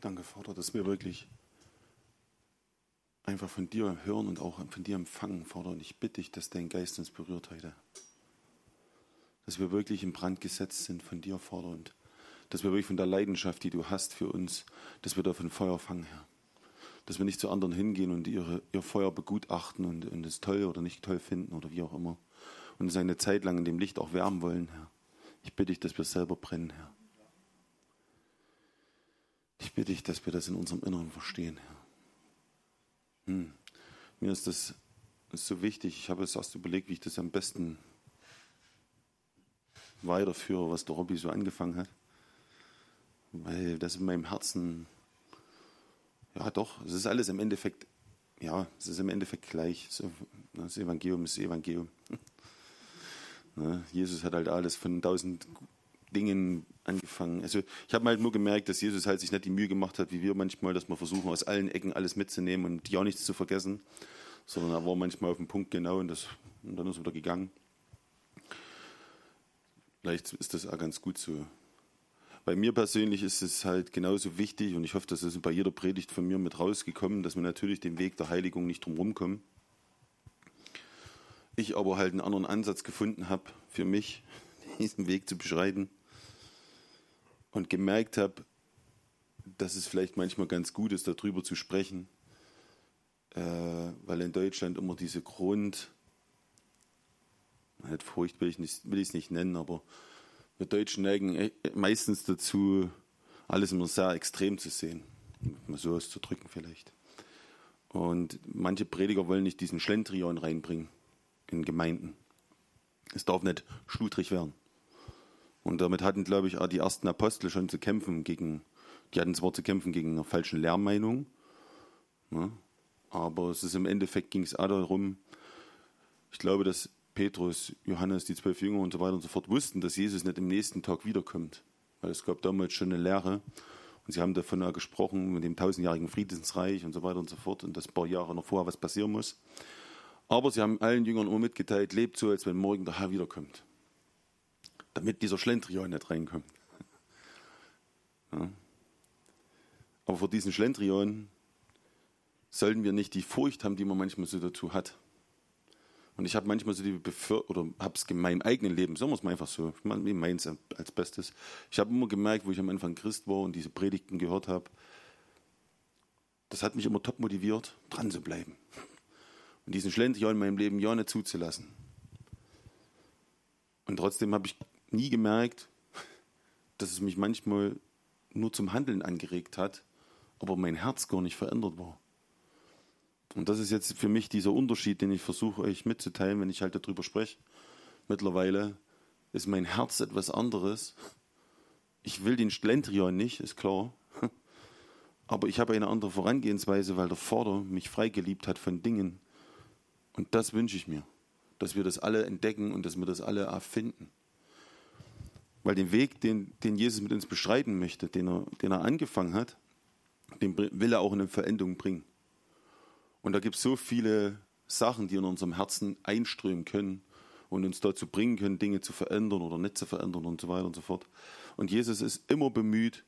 Danke, Vater, dass wir wirklich einfach von dir hören und auch von dir empfangen, Vater. Und ich bitte dich, dass dein Geist uns berührt heute. Dass wir wirklich im Brand gesetzt sind von dir, Vater. Und dass wir wirklich von der Leidenschaft, die du hast für uns, dass wir davon Feuer fangen, Herr. Dass wir nicht zu anderen hingehen und ihre, ihr Feuer begutachten und, und es toll oder nicht toll finden oder wie auch immer. Und es eine Zeit lang in dem Licht auch wärmen wollen, Herr. Ich bitte dich, dass wir selber brennen, Herr. Ich bitte dich, dass wir das in unserem Inneren verstehen, Herr. Hm. Mir ist das, ist so wichtig. Ich habe es erst überlegt, wie ich das am besten weiterführe, was der Robby so angefangen hat. Weil das in meinem Herzen, ja doch, es ist alles im Endeffekt, ja, es ist im Endeffekt gleich. Das Evangelium ist Evangelium. Jesus hat halt alles von tausend Dingen angefangen. Also ich habe halt nur gemerkt, dass Jesus halt sich nicht die Mühe gemacht hat, wie wir manchmal, dass wir versuchen, aus allen Ecken alles mitzunehmen und ja nichts zu vergessen, sondern er war manchmal auf dem Punkt genau und, das, und dann ist er wieder gegangen. Vielleicht ist das auch ganz gut so. Bei mir persönlich ist es halt genauso wichtig und ich hoffe, dass es bei jeder Predigt von mir mit rausgekommen, dass wir natürlich den Weg der Heiligung nicht drum kommen. Ich aber halt einen anderen Ansatz gefunden habe für mich, diesen Weg zu beschreiten und gemerkt habe, dass es vielleicht manchmal ganz gut ist, darüber zu sprechen, äh, weil in Deutschland immer diese Grund, halt Furcht will ich es nicht, nicht nennen, aber wir Deutschen neigen e, meistens dazu, alles immer sehr extrem zu sehen, mal so auszudrücken vielleicht. Und manche Prediger wollen nicht diesen Schlendrian reinbringen in Gemeinden. Es darf nicht schludrig werden. Und damit hatten, glaube ich, auch die ersten Apostel schon zu kämpfen gegen, die hatten zwar zu kämpfen gegen eine falsche Lehrmeinung, ne? aber es ist im Endeffekt ging es auch darum, ich glaube, dass Petrus, Johannes, die zwölf Jünger und so weiter und so fort wussten, dass Jesus nicht im nächsten Tag wiederkommt. Weil es gab damals schon eine Lehre und sie haben davon auch gesprochen, mit dem tausendjährigen Friedensreich und so weiter und so fort und dass ein paar Jahre noch vorher was passieren muss. Aber sie haben allen Jüngern immer mitgeteilt, lebt so, als wenn morgen der Herr wiederkommt damit dieser Schlendrian nicht reinkommt. Ja. Aber vor diesem Schlendrian sollten wir nicht die Furcht haben, die man manchmal so dazu hat. Und ich habe manchmal so die Befür oder habe es in meinem eigenen Leben, sagen wir es mal einfach so, ich meine es als Bestes. Ich habe immer gemerkt, wo ich am Anfang Christ war und diese Predigten gehört habe, das hat mich immer top motiviert, dran zu bleiben. Und diesen Schlendrian in meinem Leben ja nicht zuzulassen. Und trotzdem habe ich nie gemerkt, dass es mich manchmal nur zum Handeln angeregt hat, aber mein Herz gar nicht verändert war. Und das ist jetzt für mich dieser Unterschied, den ich versuche euch mitzuteilen, wenn ich halt darüber spreche. Mittlerweile ist mein Herz etwas anderes. Ich will den Schlendrian nicht, ist klar. Aber ich habe eine andere Vorangehensweise, weil der Vater mich freigeliebt hat von Dingen. Und das wünsche ich mir, dass wir das alle entdecken und dass wir das alle erfinden. Weil den Weg, den, den Jesus mit uns beschreiten möchte, den er, den er angefangen hat, den will er auch in eine Veränderung bringen. Und da gibt es so viele Sachen, die in unserem Herzen einströmen können und uns dazu bringen können, Dinge zu verändern oder nicht zu verändern und so weiter und so fort. Und Jesus ist immer bemüht,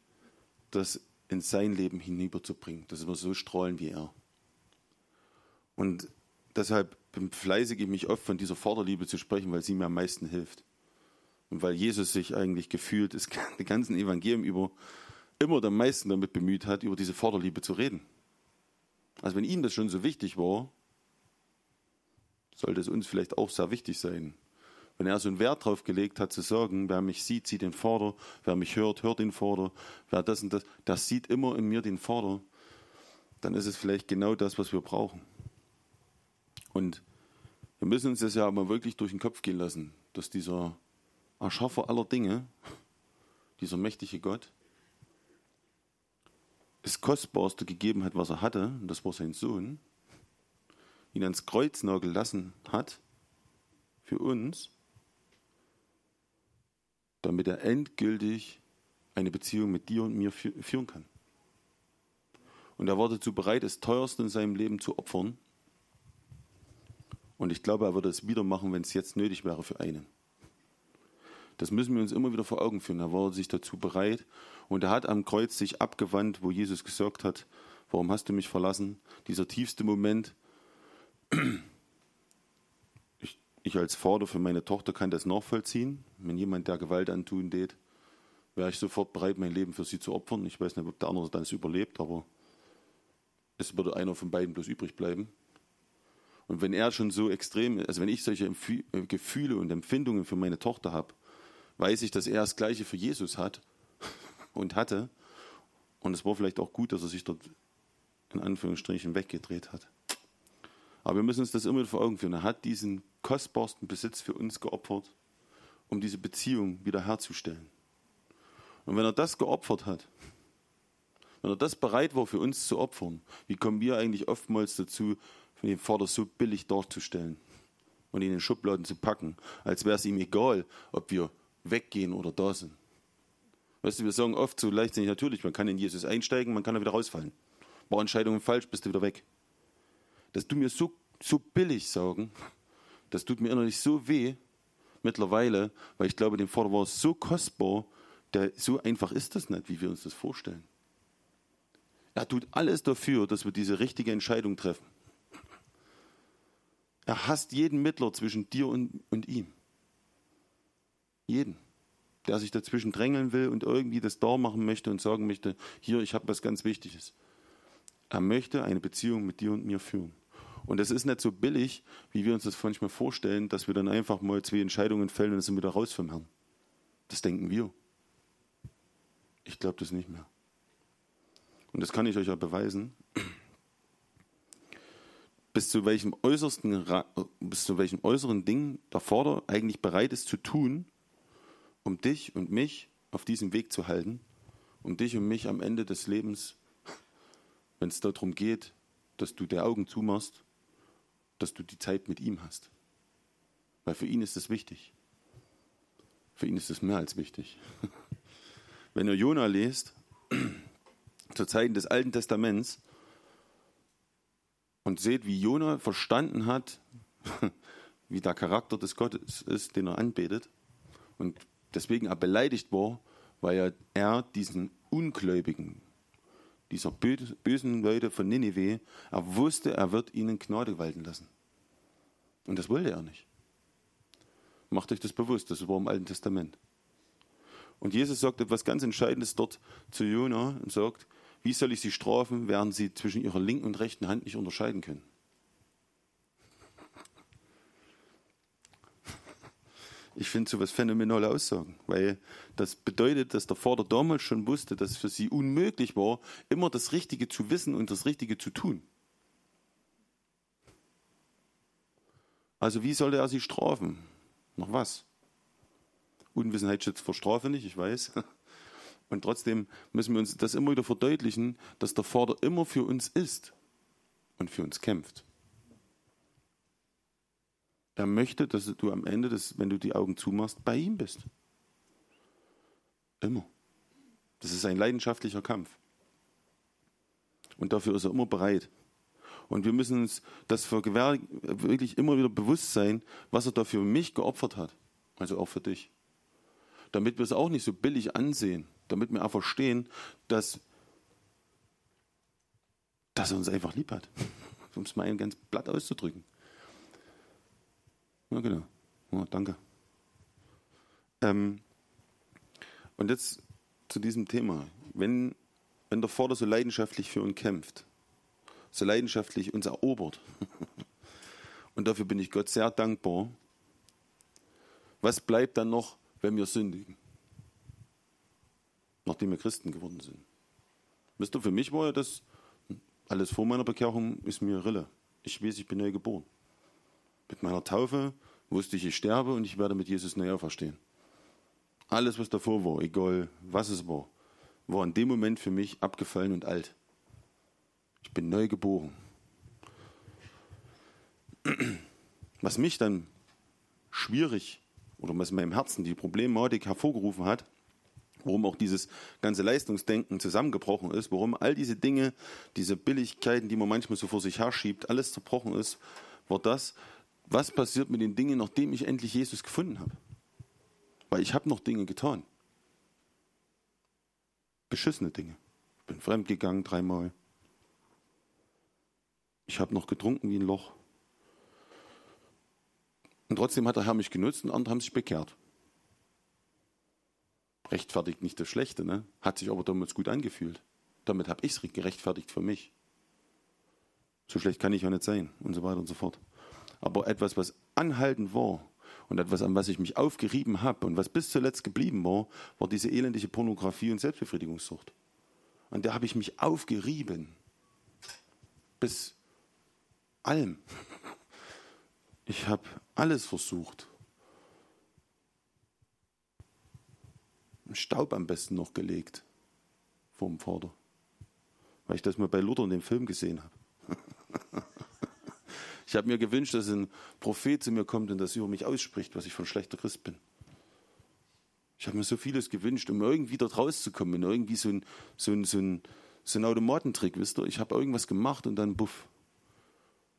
das in sein Leben hinüberzubringen, dass wir so strahlen wie er. Und deshalb fleißige ich mich oft von dieser Vaterliebe zu sprechen, weil sie mir am meisten hilft. Weil Jesus sich eigentlich gefühlt das ganze Evangelium über immer am meisten damit bemüht hat, über diese Vaterliebe zu reden. Also wenn ihm das schon so wichtig war, sollte es uns vielleicht auch sehr wichtig sein. Wenn er so einen Wert drauf gelegt hat, zu sagen, wer mich sieht, sieht den Vater, wer mich hört, hört den Vater, wer das und das, das sieht immer in mir den Vater, dann ist es vielleicht genau das, was wir brauchen. Und wir müssen uns das ja mal wirklich durch den Kopf gehen lassen, dass dieser Erschaffer aller Dinge, dieser mächtige Gott, das Kostbarste gegeben hat, was er hatte, und das war sein Sohn, ihn ans Kreuz nageln lassen hat, für uns, damit er endgültig eine Beziehung mit dir und mir führen kann. Und er war dazu bereit, das Teuerste in seinem Leben zu opfern. Und ich glaube, er würde es wieder machen, wenn es jetzt nötig wäre für einen. Das müssen wir uns immer wieder vor Augen führen. Da war er sich dazu bereit und er hat am Kreuz sich abgewandt, wo Jesus gesagt hat, warum hast du mich verlassen? Dieser tiefste Moment. Ich, ich als Vater für meine Tochter kann das nachvollziehen. Wenn jemand der Gewalt antun tät, wäre ich sofort bereit, mein Leben für sie zu opfern. Ich weiß nicht, ob der andere das überlebt, aber es würde einer von beiden bloß übrig bleiben. Und wenn er schon so extrem, also wenn ich solche äh, Gefühle und Empfindungen für meine Tochter habe, weiß ich, dass er das Gleiche für Jesus hat und hatte. Und es war vielleicht auch gut, dass er sich dort in Anführungsstrichen weggedreht hat. Aber wir müssen uns das immer vor Augen führen. Er hat diesen kostbarsten Besitz für uns geopfert, um diese Beziehung wiederherzustellen. Und wenn er das geopfert hat, wenn er das bereit war, für uns zu opfern, wie kommen wir eigentlich oftmals dazu, den Vater so billig darzustellen und ihn in Schubladen zu packen, als wäre es ihm egal, ob wir weggehen oder da sind. Weißt du, wir sagen oft so leichtsinnig, natürlich, man kann in Jesus einsteigen, man kann da wieder rausfallen. War Entscheidungen falsch, bist du wieder weg. Das tut mir so, so billig sagen, das tut mir innerlich so weh mittlerweile, weil ich glaube, dem Vater war es so kostbar, der, so einfach ist das nicht, wie wir uns das vorstellen. Er tut alles dafür, dass wir diese richtige Entscheidung treffen. Er hasst jeden Mittler zwischen dir und, und ihm. Jeden, der sich dazwischen drängeln will und irgendwie das da machen möchte und sagen möchte, hier, ich habe was ganz Wichtiges. Er möchte eine Beziehung mit dir und mir führen. Und es ist nicht so billig, wie wir uns das manchmal vorstellen, dass wir dann einfach mal zwei Entscheidungen fällen und sind wieder raus vom Herrn. Das denken wir. Ich glaube das nicht mehr. Und das kann ich euch ja beweisen. Bis zu welchem äußersten, bis zu welchem äußeren Ding der Vater eigentlich bereit ist zu tun, um dich und mich auf diesem Weg zu halten, um dich und mich am Ende des Lebens, wenn es darum geht, dass du die Augen zumachst, dass du die Zeit mit ihm hast. Weil für ihn ist es wichtig. Für ihn ist es mehr als wichtig. Wenn ihr Jona lest, zu Zeiten des Alten Testaments und seht, wie Jona verstanden hat, wie der Charakter des Gottes ist, den er anbetet und deswegen er beleidigt war, weil er, diesen Ungläubigen, dieser bösen Leute von Ninive, er wusste, er wird ihnen Gnade walten lassen. Und das wollte er nicht. Macht euch das bewusst, das war im Alten Testament. Und Jesus sagt etwas ganz Entscheidendes dort zu Jona und sagt, wie soll ich sie strafen, während sie zwischen ihrer linken und rechten Hand nicht unterscheiden können? Ich finde sowas phänomenale Aussagen, weil das bedeutet, dass der Vater damals schon wusste, dass es für sie unmöglich war, immer das Richtige zu wissen und das Richtige zu tun. Also wie sollte er sie strafen? Noch was? Unwissenheit schützt vor Strafe nicht, ich weiß. Und trotzdem müssen wir uns das immer wieder verdeutlichen, dass der Vater immer für uns ist und für uns kämpft. Er möchte, dass du am Ende, des, wenn du die Augen zumachst, bei ihm bist. Immer. Das ist ein leidenschaftlicher Kampf. Und dafür ist er immer bereit. Und wir müssen uns das wirklich immer wieder bewusst sein, was er da für mich geopfert hat. Also auch für dich. Damit wir es auch nicht so billig ansehen damit wir auch verstehen, dass, dass er uns einfach lieb hat. Um es mal ganz platt auszudrücken. Ja, genau. Ja, danke. Ähm, und jetzt zu diesem Thema. Wenn, wenn der Vater so leidenschaftlich für uns kämpft, so leidenschaftlich uns erobert, und dafür bin ich Gott sehr dankbar, was bleibt dann noch, wenn wir sündigen? nachdem wir Christen geworden sind. Wisst ihr, für mich war ja das, alles vor meiner Bekehrung ist mir Rille. Ich weiß, ich bin neu geboren. Mit meiner Taufe wusste ich, ich sterbe und ich werde mit Jesus neu auferstehen. Alles, was davor war, egal was es war, war in dem Moment für mich abgefallen und alt. Ich bin neu geboren. Was mich dann schwierig oder was in meinem Herzen die Problematik hervorgerufen hat, warum auch dieses ganze Leistungsdenken zusammengebrochen ist, warum all diese Dinge, diese Billigkeiten, die man manchmal so vor sich herschiebt, alles zerbrochen ist, war das, was passiert mit den Dingen, nachdem ich endlich Jesus gefunden habe. Weil ich habe noch Dinge getan. Beschissene Dinge. Ich bin fremdgegangen dreimal. Ich habe noch getrunken wie ein Loch. Und trotzdem hat der Herr mich genutzt und andere haben sich bekehrt. Rechtfertigt nicht das Schlechte, ne? Hat sich aber damals gut angefühlt. Damit habe ich es gerechtfertigt für mich. So schlecht kann ich ja nicht sein und so weiter und so fort. Aber etwas, was anhaltend war und etwas, an was ich mich aufgerieben habe und was bis zuletzt geblieben war, war diese elendige Pornografie und Selbstbefriedigungssucht. An der habe ich mich aufgerieben. Bis allem. Ich habe alles versucht. Staub am besten noch gelegt vom Vater. Weil ich das mal bei Luther in dem Film gesehen habe. ich habe mir gewünscht, dass ein Prophet zu mir kommt und das über mich ausspricht, was ich von schlechter Christ bin. Ich habe mir so vieles gewünscht, um irgendwie dort rauszukommen, irgendwie so ein, so ein, so ein, so ein Automatentrick, wisst ihr. Ich habe irgendwas gemacht und dann buff.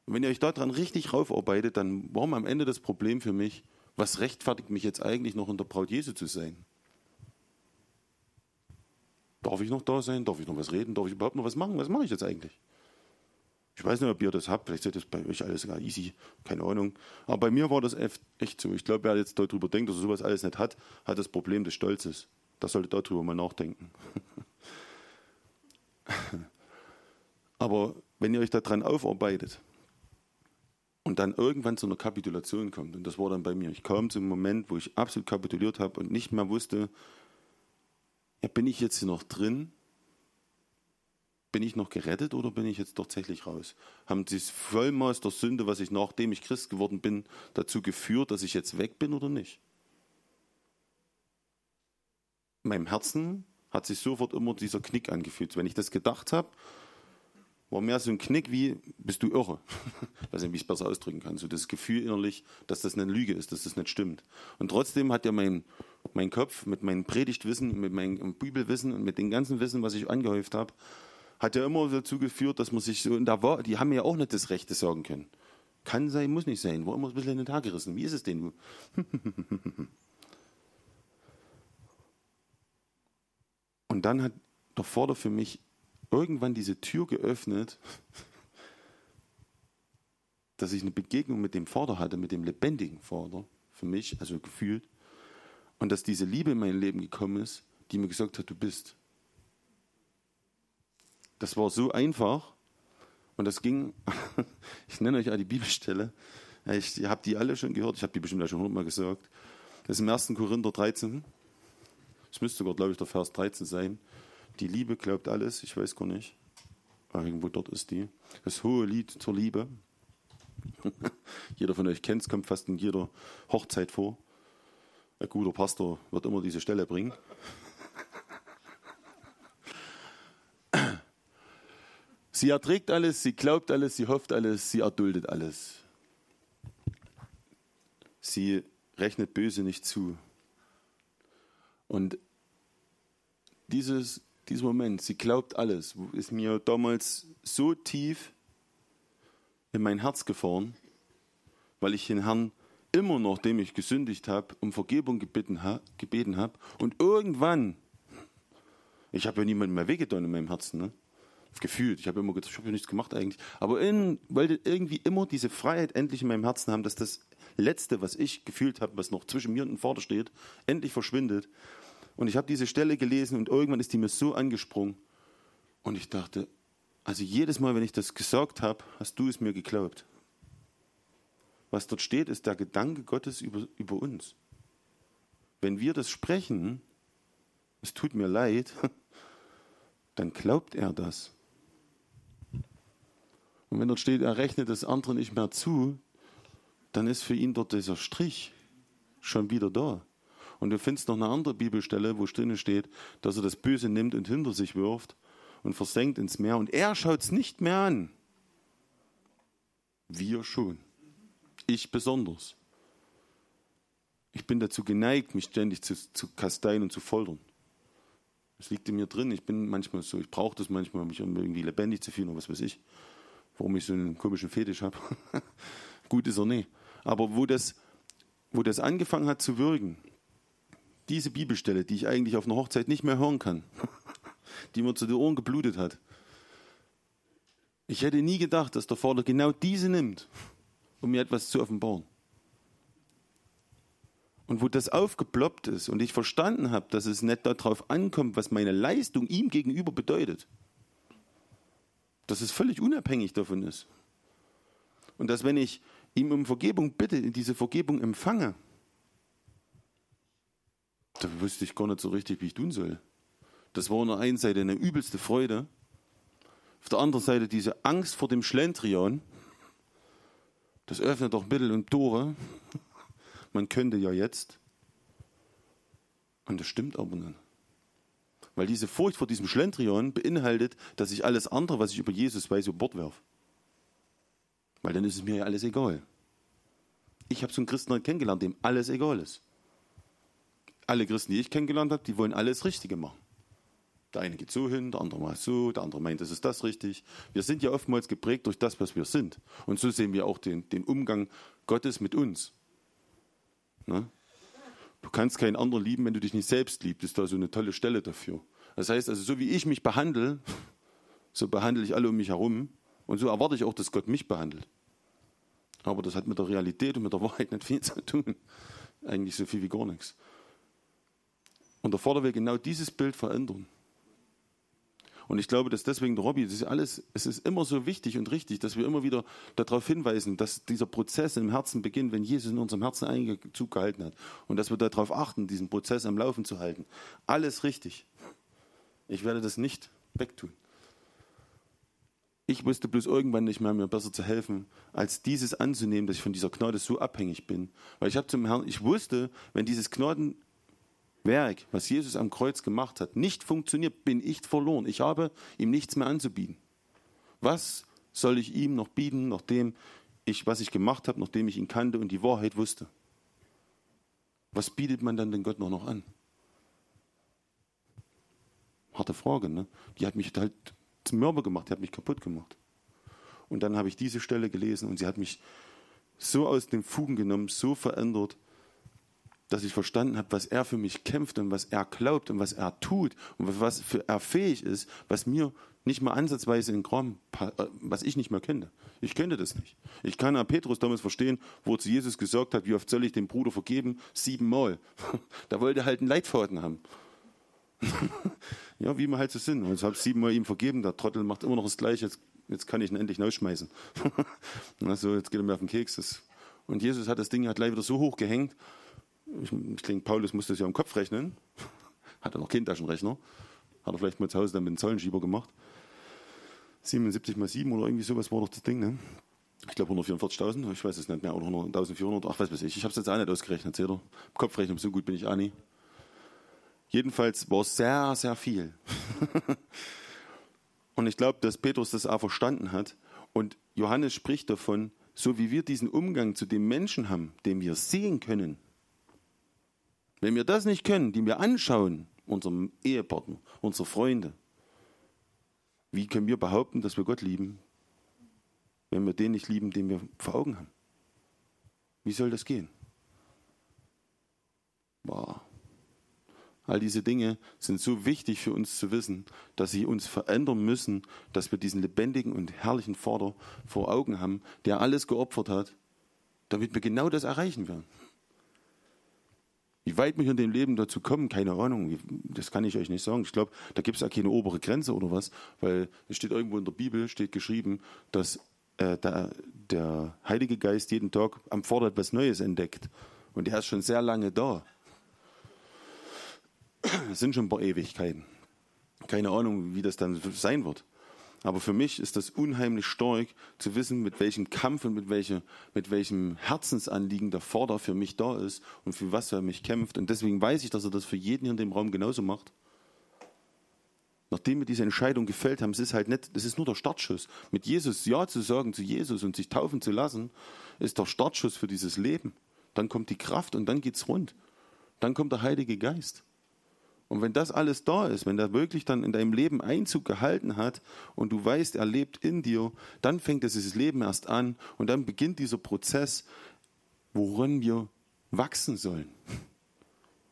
Und wenn ihr euch daran richtig raufarbeitet, dann war am Ende das Problem für mich, was rechtfertigt mich jetzt eigentlich noch unter Braut Jesu zu sein? Darf ich noch da sein? Darf ich noch was reden? Darf ich überhaupt noch was machen? Was mache ich jetzt eigentlich? Ich weiß nicht, ob ihr das habt. Vielleicht seid das bei euch alles sogar easy. Keine Ahnung. Aber bei mir war das echt so. Ich glaube, wer jetzt darüber denkt, dass er sowas alles nicht hat, hat das Problem des Stolzes. Das sollte darüber mal nachdenken. Aber wenn ihr euch daran aufarbeitet und dann irgendwann zu einer Kapitulation kommt, und das war dann bei mir, ich kam zum Moment, wo ich absolut kapituliert habe und nicht mehr wusste, ja, bin ich jetzt hier noch drin? Bin ich noch gerettet oder bin ich jetzt tatsächlich raus? Haben das Vollmaß der Sünde, was ich nachdem ich Christ geworden bin, dazu geführt, dass ich jetzt weg bin oder nicht? In meinem Herzen hat sich sofort immer dieser Knick angefühlt. Wenn ich das gedacht habe, war mehr so ein Knick wie, bist du irre? Ich weiß nicht, wie ich es besser ausdrücken kann. So das Gefühl innerlich, dass das eine Lüge ist, dass das nicht stimmt. Und trotzdem hat ja mein, mein Kopf mit meinem Predigtwissen, mit meinem Bibelwissen und mit dem ganzen Wissen, was ich angehäuft habe, hat ja immer dazu geführt, dass man sich so, und da war, die haben ja auch nicht das Rechte sagen können. Kann sein, muss nicht sein. War immer ein bisschen in den Tag gerissen. Wie ist es denn? und dann hat der Vater für mich irgendwann diese Tür geöffnet, dass ich eine Begegnung mit dem Vater hatte, mit dem lebendigen Vater, für mich, also gefühlt, und dass diese Liebe in mein Leben gekommen ist, die mir gesagt hat, du bist. Das war so einfach und das ging, ich nenne euch all die Bibelstelle, ich habe die alle schon gehört, ich habe die bestimmt schon hundertmal gesagt. Das ist im 1. Korinther 13. Es müsste sogar, glaube ich, der Vers 13 sein. Die Liebe glaubt alles, ich weiß gar nicht. Irgendwo dort ist die. Das hohe Lied zur Liebe. jeder von euch kennt es, kommt fast in jeder Hochzeit vor. Ein guter Pastor wird immer diese Stelle bringen. Sie erträgt alles, sie glaubt alles, sie hofft alles, sie erduldet alles. Sie rechnet Böse nicht zu. Und dieses dieser Moment, sie glaubt alles, ist mir damals so tief in mein Herz gefahren, weil ich den Herrn immer noch, dem ich gesündigt habe, um Vergebung gebeten, ha, gebeten habe. Und irgendwann, ich habe ja niemandem mehr wehgetan in meinem Herzen, ne? Gefühlt. Ich habe immer gedacht, ich habe nichts gemacht eigentlich. Aber in, wollte irgendwie immer diese Freiheit endlich in meinem Herzen haben, dass das Letzte, was ich gefühlt habe, was noch zwischen mir und dem Vater steht, endlich verschwindet. Und ich habe diese Stelle gelesen und irgendwann ist die mir so angesprungen. Und ich dachte, also jedes Mal, wenn ich das gesagt habe, hast du es mir geglaubt. Was dort steht, ist der Gedanke Gottes über, über uns. Wenn wir das sprechen, es tut mir leid, dann glaubt er das. Und wenn dort steht, er rechnet das andere nicht mehr zu, dann ist für ihn dort dieser Strich schon wieder da. Und du findest noch eine andere Bibelstelle, wo drinnen steht, dass er das Böse nimmt und hinter sich wirft und versenkt ins Meer. Und er schaut es nicht mehr an. Wir schon. Ich besonders. Ich bin dazu geneigt, mich ständig zu, zu kasteien und zu foltern. Es liegt in mir drin. Ich bin manchmal so, ich brauche das manchmal, mich irgendwie lebendig zu fühlen oder was weiß ich. Warum ich so einen komischen Fetisch habe. Gut ist er nicht. Aber wo das, wo das angefangen hat zu wirken, diese Bibelstelle, die ich eigentlich auf einer Hochzeit nicht mehr hören kann, die mir zu den Ohren geblutet hat. Ich hätte nie gedacht, dass der Vater genau diese nimmt, um mir etwas zu offenbaren. Und wo das aufgeploppt ist und ich verstanden habe, dass es nicht darauf ankommt, was meine Leistung ihm gegenüber bedeutet, dass es völlig unabhängig davon ist. Und dass wenn ich ihm um Vergebung bitte, diese Vergebung empfange, da wüsste ich gar nicht so richtig, wie ich tun soll. Das war auf der einen Seite eine übelste Freude, auf der anderen Seite diese Angst vor dem Schlendrian. Das öffnet doch Mittel und Tore. Man könnte ja jetzt. Und das stimmt aber nicht. Weil diese Furcht vor diesem Schlendrian beinhaltet, dass ich alles andere, was ich über Jesus weiß, über Bord werfe. Weil dann ist es mir ja alles egal. Ich habe so einen Christen kennengelernt, dem alles egal ist. Alle Christen, die ich kennengelernt habe, die wollen alles Richtige machen. Der eine geht so hin, der andere mal so, der andere meint, es ist das richtig. Wir sind ja oftmals geprägt durch das, was wir sind. Und so sehen wir auch den, den Umgang Gottes mit uns. Ne? Du kannst keinen anderen lieben, wenn du dich nicht selbst liebst. Das ist da so eine tolle Stelle dafür. Das heißt also, so wie ich mich behandle, so behandle ich alle um mich herum. Und so erwarte ich auch, dass Gott mich behandelt. Aber das hat mit der Realität und mit der Wahrheit nicht viel zu tun. Eigentlich so viel wie gar nichts. Und der Vater will genau dieses Bild verändern. Und ich glaube, dass deswegen der Robby, das ist alles, es ist immer so wichtig und richtig, dass wir immer wieder darauf hinweisen, dass dieser Prozess im Herzen beginnt, wenn Jesus in unserem Herzen Einzug gehalten hat. Und dass wir darauf achten, diesen Prozess am Laufen zu halten. Alles richtig. Ich werde das nicht wegtun. Ich wusste bloß irgendwann nicht mehr, mir besser zu helfen, als dieses anzunehmen, dass ich von dieser Gnade so abhängig bin. Weil ich habe zum Herrn, ich wusste, wenn dieses Gnaden Werk, was Jesus am Kreuz gemacht hat, nicht funktioniert, bin ich verloren. Ich habe ihm nichts mehr anzubieten. Was soll ich ihm noch bieten, nachdem ich, was ich gemacht habe, nachdem ich ihn kannte und die Wahrheit wusste? Was bietet man dann den Gott noch, noch an? Harte Frage, ne? Die hat mich halt zum Mörder gemacht, die hat mich kaputt gemacht. Und dann habe ich diese Stelle gelesen und sie hat mich so aus den Fugen genommen, so verändert, dass ich verstanden habe, was er für mich kämpft und was er glaubt und was er tut und was für er fähig ist, was mir nicht mal ansatzweise in Kram, äh, was ich nicht mehr kenne. Ich kenne das nicht. Ich kann an Petrus damals verstehen, wo zu Jesus gesagt hat, wie oft soll ich dem Bruder vergeben? Siebenmal. Da wollte er halt einen Leitfaden haben. ja, wie wir halt so sind. Ich habe siebenmal ihm vergeben, der Trottel macht immer noch das Gleiche, jetzt, jetzt kann ich ihn endlich rausschmeißen. so, jetzt geht er mir auf den Keks. Und Jesus hat das Ding halt gleich wieder so hoch gehängt, ich, ich Paulus muss das ja im Kopf rechnen. Hat er noch Kindtaschenrechner. Hat er vielleicht mal zu Hause dann mit dem Zollenschieber gemacht. 77 mal 7 oder irgendwie sowas war doch das Ding, ne? Ich glaube 144.000, ich weiß es nicht mehr, oder 1.400, ach was weiß ich. Ich habe es jetzt auch nicht ausgerechnet, seht ihr? Kopfrechnung, so gut bin ich auch nie. Jedenfalls war es sehr, sehr viel. und ich glaube, dass Petrus das auch verstanden hat. Und Johannes spricht davon, so wie wir diesen Umgang zu dem Menschen haben, den wir sehen können, wenn wir das nicht können, die wir anschauen, unserem Ehepartner, unsere Freunde, wie können wir behaupten, dass wir Gott lieben, wenn wir den nicht lieben, den wir vor Augen haben? Wie soll das gehen? Wow. All diese Dinge sind so wichtig für uns zu wissen, dass sie uns verändern müssen, dass wir diesen lebendigen und herrlichen Vater vor Augen haben, der alles geopfert hat, damit wir genau das erreichen werden. Wie weit wir in dem Leben dazu kommen, keine Ahnung. Das kann ich euch nicht sagen. Ich glaube, da gibt es auch keine obere Grenze oder was, weil es steht irgendwo in der Bibel, steht geschrieben, dass äh, der, der Heilige Geist jeden Tag am Vorder etwas Neues entdeckt. Und der ist schon sehr lange da. Es sind schon ein paar Ewigkeiten. Keine Ahnung, wie das dann sein wird. Aber für mich ist das unheimlich stark zu wissen, mit welchem Kampf und mit, welche, mit welchem Herzensanliegen der Vater für mich da ist und für was er mich kämpft. Und deswegen weiß ich, dass er das für jeden hier in dem Raum genauso macht. Nachdem wir diese Entscheidung gefällt haben, es ist halt nicht, das ist nur der Startschuss. Mit Jesus Ja zu sagen zu Jesus und sich taufen zu lassen, ist der Startschuss für dieses Leben. Dann kommt die Kraft und dann geht's rund. Dann kommt der Heilige Geist. Und wenn das alles da ist, wenn er wirklich dann in deinem Leben Einzug gehalten hat und du weißt, er lebt in dir, dann fängt dieses Leben erst an und dann beginnt dieser Prozess, worin wir wachsen sollen.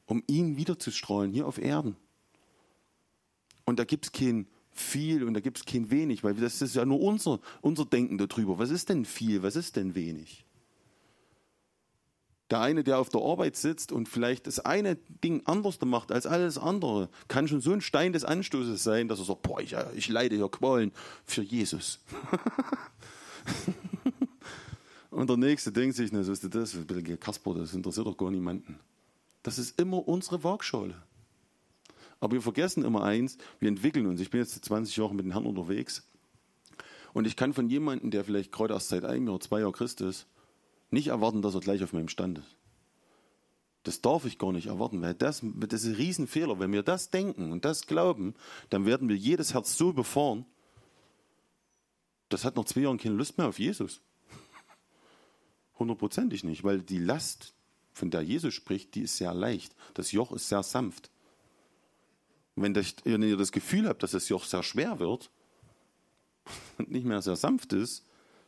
um ihn wiederzustrahlen hier auf Erden. Und da gibt es kein viel und da gibt es kein wenig, weil das ist ja nur unser, unser Denken darüber. Was ist denn viel, was ist denn wenig? Der eine, der auf der Arbeit sitzt und vielleicht das eine Ding anders macht als alles andere, kann schon so ein Stein des Anstoßes sein, dass er sagt, boah, ich, ich leide hier Qualen für Jesus. und der Nächste denkt sich, na, so ist das, ein bisschen Kasper, das interessiert doch gar niemanden. Das ist immer unsere Waagschale. Aber wir vergessen immer eins, wir entwickeln uns. Ich bin jetzt 20 Jahre mit den Herrn unterwegs. Und ich kann von jemandem, der vielleicht gerade erst seit einem oder zwei Jahren Christ ist, nicht erwarten, dass er gleich auf meinem Stand ist. Das darf ich gar nicht erwarten, weil das, das ist ein Riesenfehler. Wenn wir das denken und das glauben, dann werden wir jedes Herz so befahren, das hat nach zwei Jahren keine Lust mehr auf Jesus. Hundertprozentig nicht, weil die Last, von der Jesus spricht, die ist sehr leicht. Das Joch ist sehr sanft. Wenn, das, wenn ihr das Gefühl habt, dass das Joch sehr schwer wird und nicht mehr sehr sanft ist,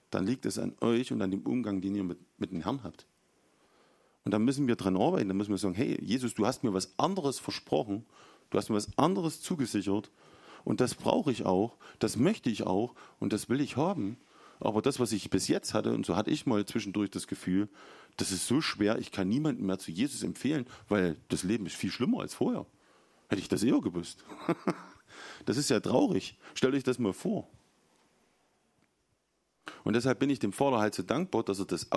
dann liegt es an euch und an dem Umgang, den ihr mit, mit dem Herrn habt. Und da müssen wir dran arbeiten, da müssen wir sagen, hey, Jesus, du hast mir was anderes versprochen, du hast mir was anderes zugesichert und das brauche ich auch, das möchte ich auch und das will ich haben. Aber das, was ich bis jetzt hatte, und so hatte ich mal zwischendurch das Gefühl, das ist so schwer, ich kann niemandem mehr zu Jesus empfehlen, weil das Leben ist viel schlimmer als vorher. Hätte ich das eher gewusst. das ist ja traurig. Stellt euch das mal vor. Und deshalb bin ich dem Vater halt so dankbar, dass er das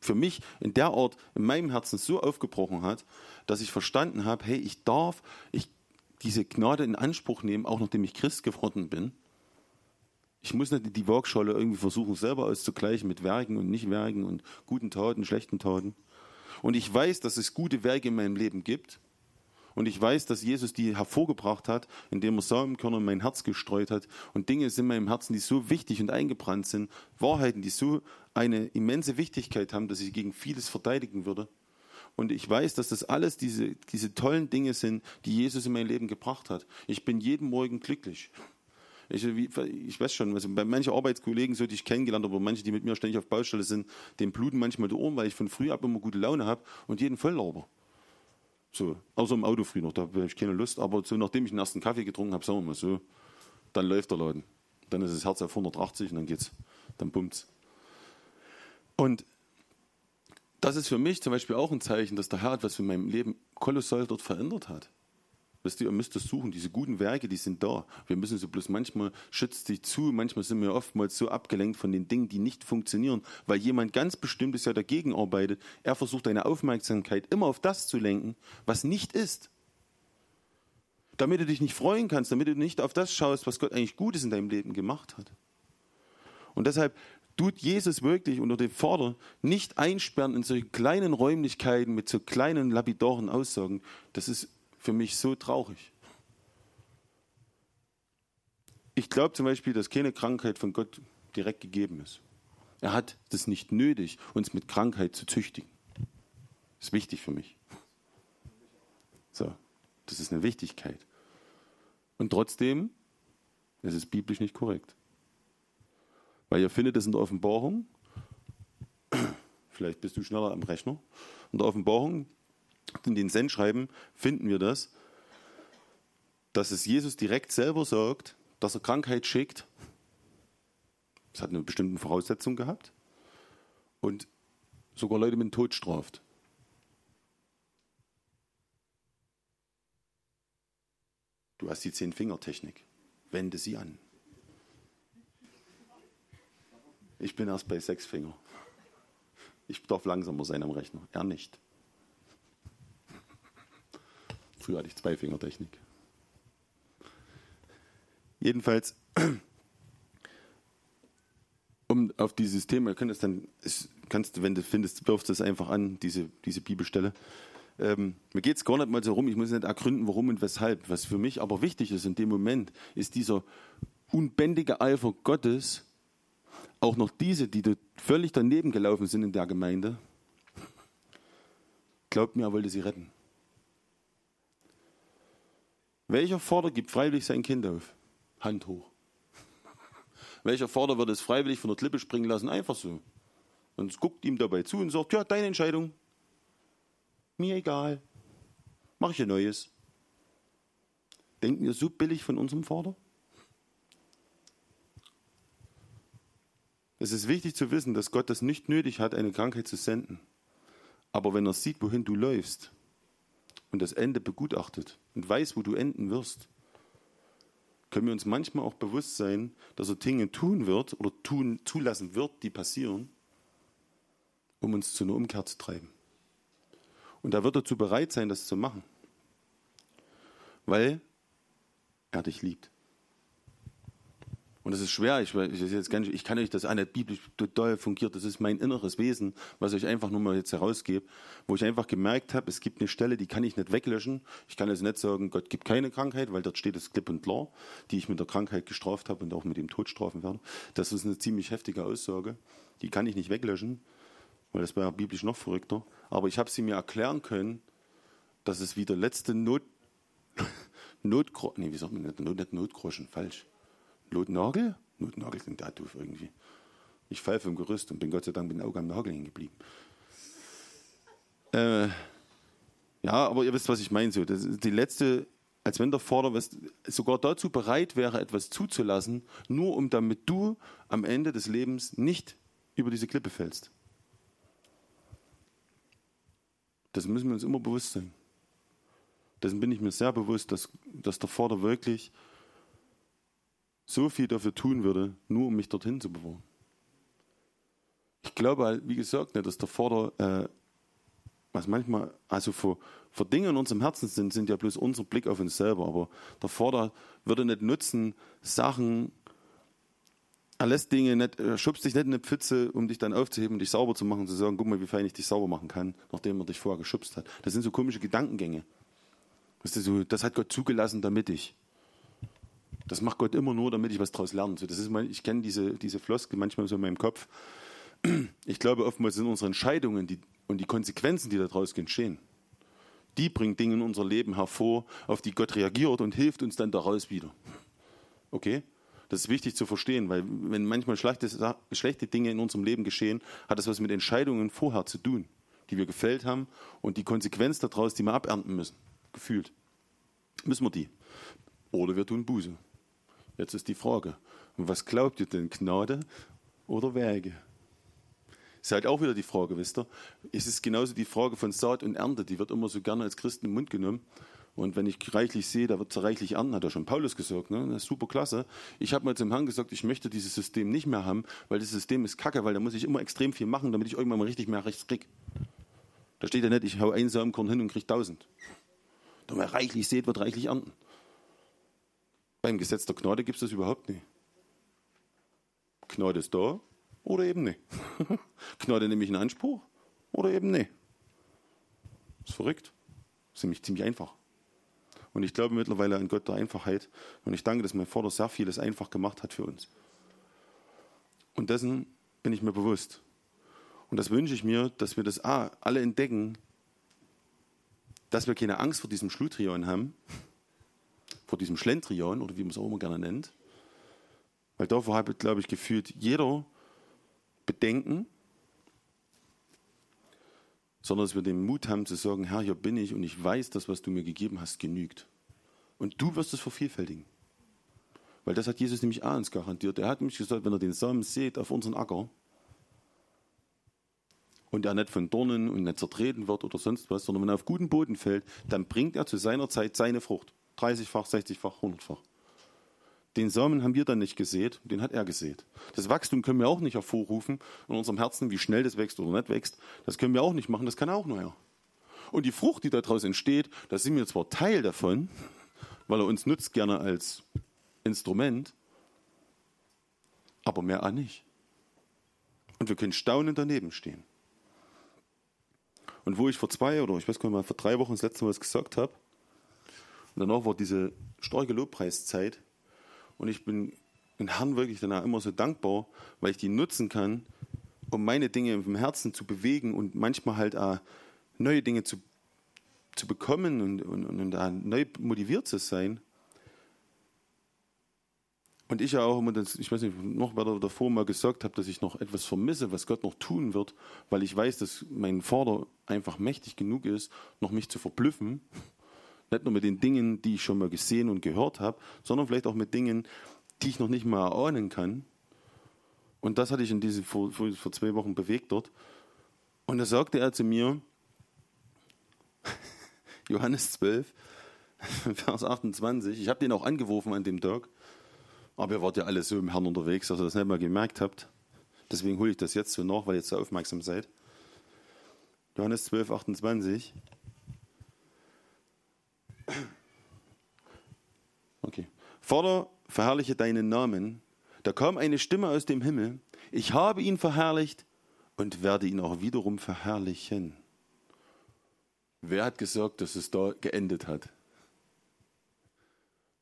für mich in der Art in meinem Herzen so aufgebrochen hat, dass ich verstanden habe, hey, ich darf ich diese Gnade in Anspruch nehmen, auch nachdem ich Christ geworden bin. Ich muss nicht die Waagschale irgendwie versuchen, selber auszugleichen mit Werken und Nicht-Werken und guten Taten, schlechten Taten. Und ich weiß, dass es gute Werke in meinem Leben gibt. Und ich weiß, dass Jesus die hervorgebracht hat, indem er Samenkörner in mein Herz gestreut hat. Und Dinge sind in meinem Herzen, die so wichtig und eingebrannt sind. Wahrheiten, die so eine immense Wichtigkeit haben, dass ich gegen vieles verteidigen würde. Und ich weiß, dass das alles diese, diese tollen Dinge sind, die Jesus in mein Leben gebracht hat. Ich bin jeden Morgen glücklich. Ich, ich weiß schon, also bei manchen Arbeitskollegen, so die ich kennengelernt habe, aber manche, die mit mir ständig auf Baustelle sind, dem bluten manchmal die Ohren, weil ich von früh ab immer gute Laune habe und jeden Volllauber. So, außer im Auto früh noch, da habe ich keine Lust. Aber so nachdem ich den ersten Kaffee getrunken habe, sagen wir mal so, dann läuft der Laden. Dann ist das Herz auf 180 und dann geht's, dann pumpt's. Und das ist für mich zum Beispiel auch ein Zeichen, dass der Herr etwas in meinem Leben kolossal dort verändert hat. Wisst ihr, ihr müsst es suchen. Diese guten Werke, die sind da. Wir müssen sie bloß manchmal schützt sich zu, manchmal sind wir oftmals so abgelenkt von den Dingen, die nicht funktionieren, weil jemand ganz bestimmtes ja dagegen arbeitet. Er versucht deine Aufmerksamkeit immer auf das zu lenken, was nicht ist. Damit du dich nicht freuen kannst, damit du nicht auf das schaust, was Gott eigentlich Gutes in deinem Leben gemacht hat. Und deshalb tut Jesus wirklich unter dem Vater nicht einsperren in solche kleinen Räumlichkeiten mit so kleinen lapidaren Aussagen. Das ist für mich so traurig. Ich glaube zum Beispiel, dass keine Krankheit von Gott direkt gegeben ist. Er hat das nicht nötig, uns mit Krankheit zu züchtigen. Das ist wichtig für mich. So, das ist eine Wichtigkeit. Und trotzdem ist es biblisch nicht korrekt. Weil ihr findet es in der Offenbarung, vielleicht bist du schneller am Rechner, in der Offenbarung in den Sendschreiben finden wir das, dass es Jesus direkt selber sagt, dass er Krankheit schickt. Das hat eine bestimmte Voraussetzung gehabt. Und sogar Leute mit dem Tod straft. Du hast die Zehn-Finger-Technik. Wende sie an. Ich bin erst bei sechs Finger. Ich darf langsamer sein am Rechner. Er nicht. Früher hatte ich Zweifingertechnik. Jedenfalls, um auf dieses Thema, können dann, kannst du, wenn du findest, wirfst es einfach an, diese, diese Bibelstelle. Ähm, mir geht es gar nicht mal so rum, ich muss nicht ergründen, warum und weshalb. Was für mich aber wichtig ist in dem Moment, ist dieser unbändige Eifer Gottes, auch noch diese, die völlig daneben gelaufen sind in der Gemeinde, glaubt mir, er wollte sie retten. Welcher Vater gibt freiwillig sein Kind auf? Hand hoch. Welcher Vater wird es freiwillig von der Klippe springen lassen? Einfach so. Und guckt ihm dabei zu und sagt, ja, deine Entscheidung. Mir egal. Mach ich ein neues. Denken wir so billig von unserem Vater? Es ist wichtig zu wissen, dass Gott das nicht nötig hat, eine Krankheit zu senden. Aber wenn er sieht, wohin du läufst und das Ende begutachtet und weiß, wo du enden wirst, können wir uns manchmal auch bewusst sein, dass er Dinge tun wird oder tun, zulassen wird, die passieren, um uns zu einer Umkehr zu treiben. Und er wird dazu bereit sein, das zu machen, weil er dich liebt. Und das ist schwer, ich, ich, jetzt nicht, ich kann euch das nicht biblisch total fungiert, das ist mein inneres Wesen, was ich einfach nur mal jetzt herausgebe, wo ich einfach gemerkt habe, es gibt eine Stelle, die kann ich nicht weglöschen. Ich kann also nicht sagen, Gott gibt keine Krankheit, weil dort steht es klipp und klar, die ich mit der Krankheit gestraft habe und auch mit dem Tod strafen werde. Das ist eine ziemlich heftige Aussage, die kann ich nicht weglöschen, weil das wäre biblisch noch verrückter. Aber ich habe sie mir erklären können, dass es wieder letzte Not, Notgroschen, nee, wie sagt man nicht, nicht Notgroschen, falsch Notnagel? Notnagel klingt da doof irgendwie. Ich falle vom Gerüst und bin Gott sei Dank mit dem Auge am Nagel hängen geblieben. Äh, ja, aber ihr wisst, was ich meine. So, das ist die letzte, als wenn der Vater was, sogar dazu bereit wäre, etwas zuzulassen, nur um damit du am Ende des Lebens nicht über diese Klippe fällst. Das müssen wir uns immer bewusst sein. Dessen bin ich mir sehr bewusst, dass, dass der Vater wirklich so viel dafür tun würde, nur um mich dorthin zu bewahren. Ich glaube, halt, wie gesagt, dass der Vater, äh, was manchmal, also vor, vor Dinge in unserem Herzen sind, sind ja bloß unser Blick auf uns selber. Aber der Vater würde nicht nutzen, Sachen, er lässt Dinge nicht, er schubst dich nicht in eine Pfütze, um dich dann aufzuheben und dich sauber zu machen zu sagen, guck mal, wie fein ich dich sauber machen kann, nachdem er dich vorher geschubst hat. Das sind so komische Gedankengänge. Du, so, das hat Gott zugelassen, damit ich. Das macht Gott immer nur, damit ich was daraus lerne. So, das ist mein, ich kenne diese, diese Floskel manchmal so in meinem Kopf. Ich glaube, oftmals sind unsere Entscheidungen die, und die Konsequenzen, die daraus entstehen, die bringen Dinge in unser Leben hervor, auf die Gott reagiert und hilft uns dann daraus wieder. Okay? Das ist wichtig zu verstehen, weil wenn manchmal schlechte, schlechte Dinge in unserem Leben geschehen, hat das was mit Entscheidungen vorher zu tun, die wir gefällt haben und die Konsequenz daraus, die wir abernten müssen, gefühlt. Müssen wir die. Oder wir tun Buße. Jetzt ist die Frage, was glaubt ihr denn, Gnade oder Werke? Ist halt auch wieder die Frage, wisst ihr? Es ist genauso die Frage von Saat und Ernte, die wird immer so gerne als Christen im Mund genommen. Und wenn ich reichlich sehe, da wird es reichlich ernten, hat ja schon Paulus gesagt. Ne? Das ist super klasse. Ich habe mal zum Herrn gesagt, ich möchte dieses System nicht mehr haben, weil das System ist kacke, weil da muss ich immer extrem viel machen, damit ich irgendwann mal richtig mehr rechts krieg. Da steht ja nicht, ich hau ein Samenkorn hin und krieg tausend. Da wer reichlich seht, wird reichlich ernten. Beim Gesetz der Gnade gibt es das überhaupt nicht. Gnade ist da oder eben nicht. Gnade nehme ich in Anspruch oder eben nicht. Ist verrückt. Ist nämlich ziemlich einfach. Und ich glaube mittlerweile an Gott der Einfachheit. Und ich danke, dass mein Vater sehr vieles einfach gemacht hat für uns. Und dessen bin ich mir bewusst. Und das wünsche ich mir, dass wir das A, alle entdecken, dass wir keine Angst vor diesem Schludrion haben, vor diesem Schlendrian oder wie man es auch immer gerne nennt. Weil davor habe, glaube ich, gefühlt jeder Bedenken, sondern dass wir den Mut haben zu sagen, Herr, hier bin ich und ich weiß, das, was du mir gegeben hast, genügt. Und du wirst es vervielfältigen. Weil das hat Jesus nämlich auch uns garantiert. Er hat nämlich gesagt, wenn er den Samen seht auf unseren Acker und er nicht von Dornen und nicht zertreten wird oder sonst was, sondern wenn er auf guten Boden fällt, dann bringt er zu seiner Zeit seine Frucht. 30-fach, 60-fach, 100-fach. Den Samen haben wir dann nicht gesät, den hat er gesät. Das Wachstum können wir auch nicht hervorrufen in unserem Herzen, wie schnell das wächst oder nicht wächst. Das können wir auch nicht machen, das kann auch nur er. Und die Frucht, die daraus entsteht, da sind wir zwar Teil davon, weil er uns nutzt gerne als Instrument, aber mehr auch nicht. Und wir können staunend daneben stehen. Und wo ich vor zwei oder ich weiß gar nicht mal, vor drei Wochen das letzte Mal was gesagt habe, danach war diese starke Lobpreiszeit. Und ich bin den Herrn wirklich danach immer so dankbar, weil ich die nutzen kann, um meine Dinge im Herzen zu bewegen und manchmal halt auch neue Dinge zu, zu bekommen und, und, und da neu motiviert zu sein. Und ich ja auch immer, das, ich weiß nicht, noch wer davor mal gesagt habe, dass ich noch etwas vermisse, was Gott noch tun wird, weil ich weiß, dass mein Vater einfach mächtig genug ist, noch mich zu verblüffen Nicht nur mit den Dingen, die ich schon mal gesehen und gehört habe, sondern vielleicht auch mit Dingen, die ich noch nicht mal erahnen kann. Und das hatte ich in diese, vor, vor zwei Wochen bewegt dort. Und da sagte er zu mir, Johannes 12, Vers 28, ich habe den auch angerufen an dem Tag, aber ihr wart ja alle so im Herrn unterwegs, dass ihr das nicht mal gemerkt habt. Deswegen hole ich das jetzt so nach, weil ihr so aufmerksam seid. Johannes 12, 28. Okay. Vater, verherrliche deinen Namen. Da kam eine Stimme aus dem Himmel. Ich habe ihn verherrlicht und werde ihn auch wiederum verherrlichen. Wer hat gesagt, dass es da geendet hat?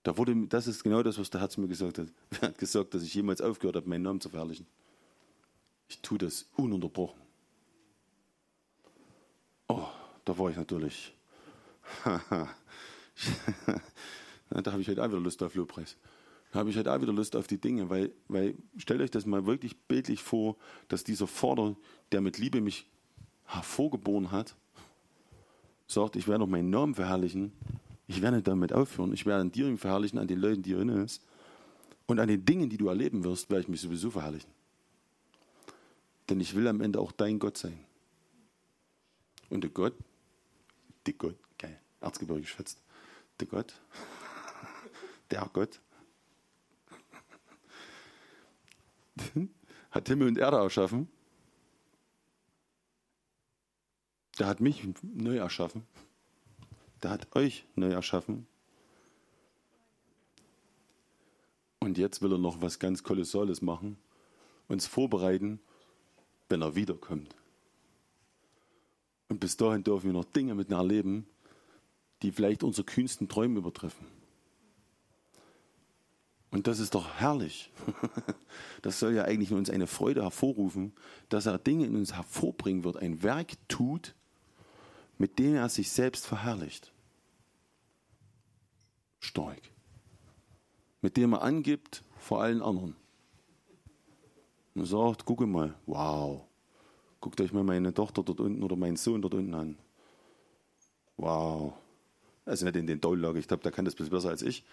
Da wurde, das ist genau das, was der Herz mir gesagt hat. Wer hat gesagt, dass ich jemals aufgehört habe, meinen Namen zu verherrlichen? Ich tue das ununterbrochen. Oh, da war ich natürlich. da habe ich heute auch wieder Lust auf Lobpreis. Da habe ich heute auch wieder Lust auf die Dinge, weil, weil stellt euch das mal wirklich bildlich vor, dass dieser Vater, der mit Liebe mich hervorgeboren hat, sagt, ich werde noch meinen Namen verherrlichen, ich werde damit aufhören, ich werde an dir verherrlichen, an den Leuten, die erinnern ist. Und an den Dingen, die du erleben wirst, werde ich mich sowieso verherrlichen. Denn ich will am Ende auch dein Gott sein. Und der Gott, der Gott, geil, erzgebirge geschätzt, der Gott, der Gott, hat Himmel und Erde erschaffen. Der hat mich neu erschaffen. Der hat euch neu erschaffen. Und jetzt will er noch was ganz Kolossales machen. Uns vorbereiten, wenn er wiederkommt. Und bis dahin dürfen wir noch Dinge mit erleben, die vielleicht unsere kühnsten Träume übertreffen. Und das ist doch herrlich. Das soll ja eigentlich in uns eine Freude hervorrufen, dass er Dinge in uns hervorbringen wird, ein Werk tut, mit dem er sich selbst verherrlicht. Stark. Mit dem er angibt vor allen anderen. Und sagt, gucke mal, wow, guckt euch mal meine Tochter dort unten oder meinen Sohn dort unten an. Wow. Also nicht in den Downlage, ich glaube, der kann das ein bisschen besser als ich.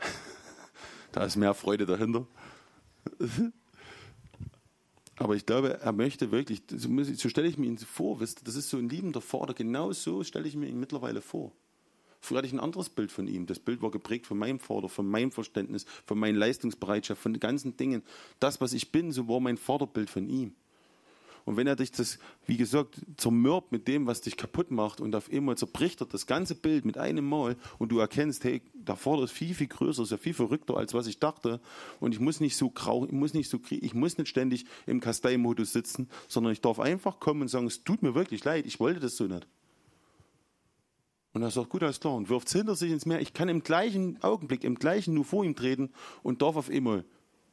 da ist mehr Freude dahinter. Aber ich glaube, er möchte wirklich, so stelle ich mir ihn vor, wisst, das ist so ein liebender Vater, genau so stelle ich mir ihn mittlerweile vor. Früher hatte ich ein anderes Bild von ihm. Das Bild war geprägt von meinem Vater, von meinem Verständnis, von meiner Leistungsbereitschaft, von den ganzen Dingen. Das, was ich bin, so war mein Vaterbild von ihm. Und wenn er dich das, wie gesagt, zermürbt mit dem, was dich kaputt macht und auf einmal zerbricht er das ganze Bild mit einem Mal und du erkennst, hey, der Vater ist viel, viel größer, ist ja viel verrückter, als was ich dachte. Und ich muss nicht so grau, ich muss nicht so, ich muss nicht ständig im Kastei-Modus sitzen, sondern ich darf einfach kommen und sagen, es tut mir wirklich leid, ich wollte das so nicht. Und er sagt, gut, alles klar, und wirft es hinter sich ins Meer. Ich kann im gleichen Augenblick, im gleichen nur vor ihm treten und darf auf einmal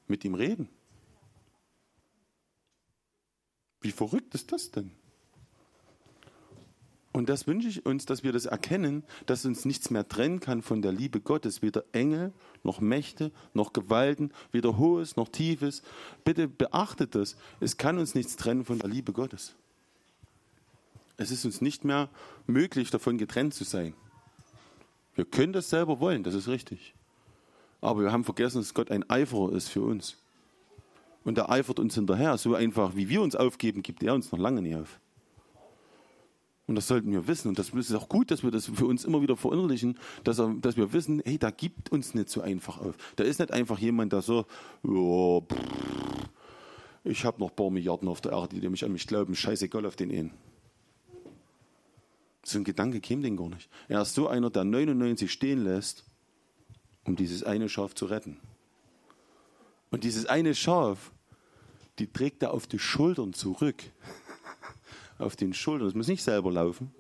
mit ihm reden. Wie verrückt ist das denn? Und das wünsche ich uns, dass wir das erkennen, dass uns nichts mehr trennen kann von der Liebe Gottes. Weder Engel, noch Mächte, noch Gewalten, weder Hohes, noch Tiefes. Bitte beachtet das. Es kann uns nichts trennen von der Liebe Gottes. Es ist uns nicht mehr möglich, davon getrennt zu sein. Wir können das selber wollen, das ist richtig. Aber wir haben vergessen, dass Gott ein Eiferer ist für uns. Und er eifert uns hinterher. So einfach, wie wir uns aufgeben, gibt er uns noch lange nicht auf. Und das sollten wir wissen. Und das ist auch gut, dass wir das für uns immer wieder verinnerlichen, dass, er, dass wir wissen, hey, da gibt uns nicht so einfach auf. Da ist nicht einfach jemand, der so, ja, pff, ich habe noch ein paar Milliarden auf der Erde, die mich an mich glauben, scheißegal auf den einen. So ein Gedanke käme den gar nicht. Er ist so einer, der 99 stehen lässt, um dieses eine Schaf zu retten. Und dieses eine Schaf die trägt er auf die Schultern zurück. auf den Schultern. Das muss nicht selber laufen.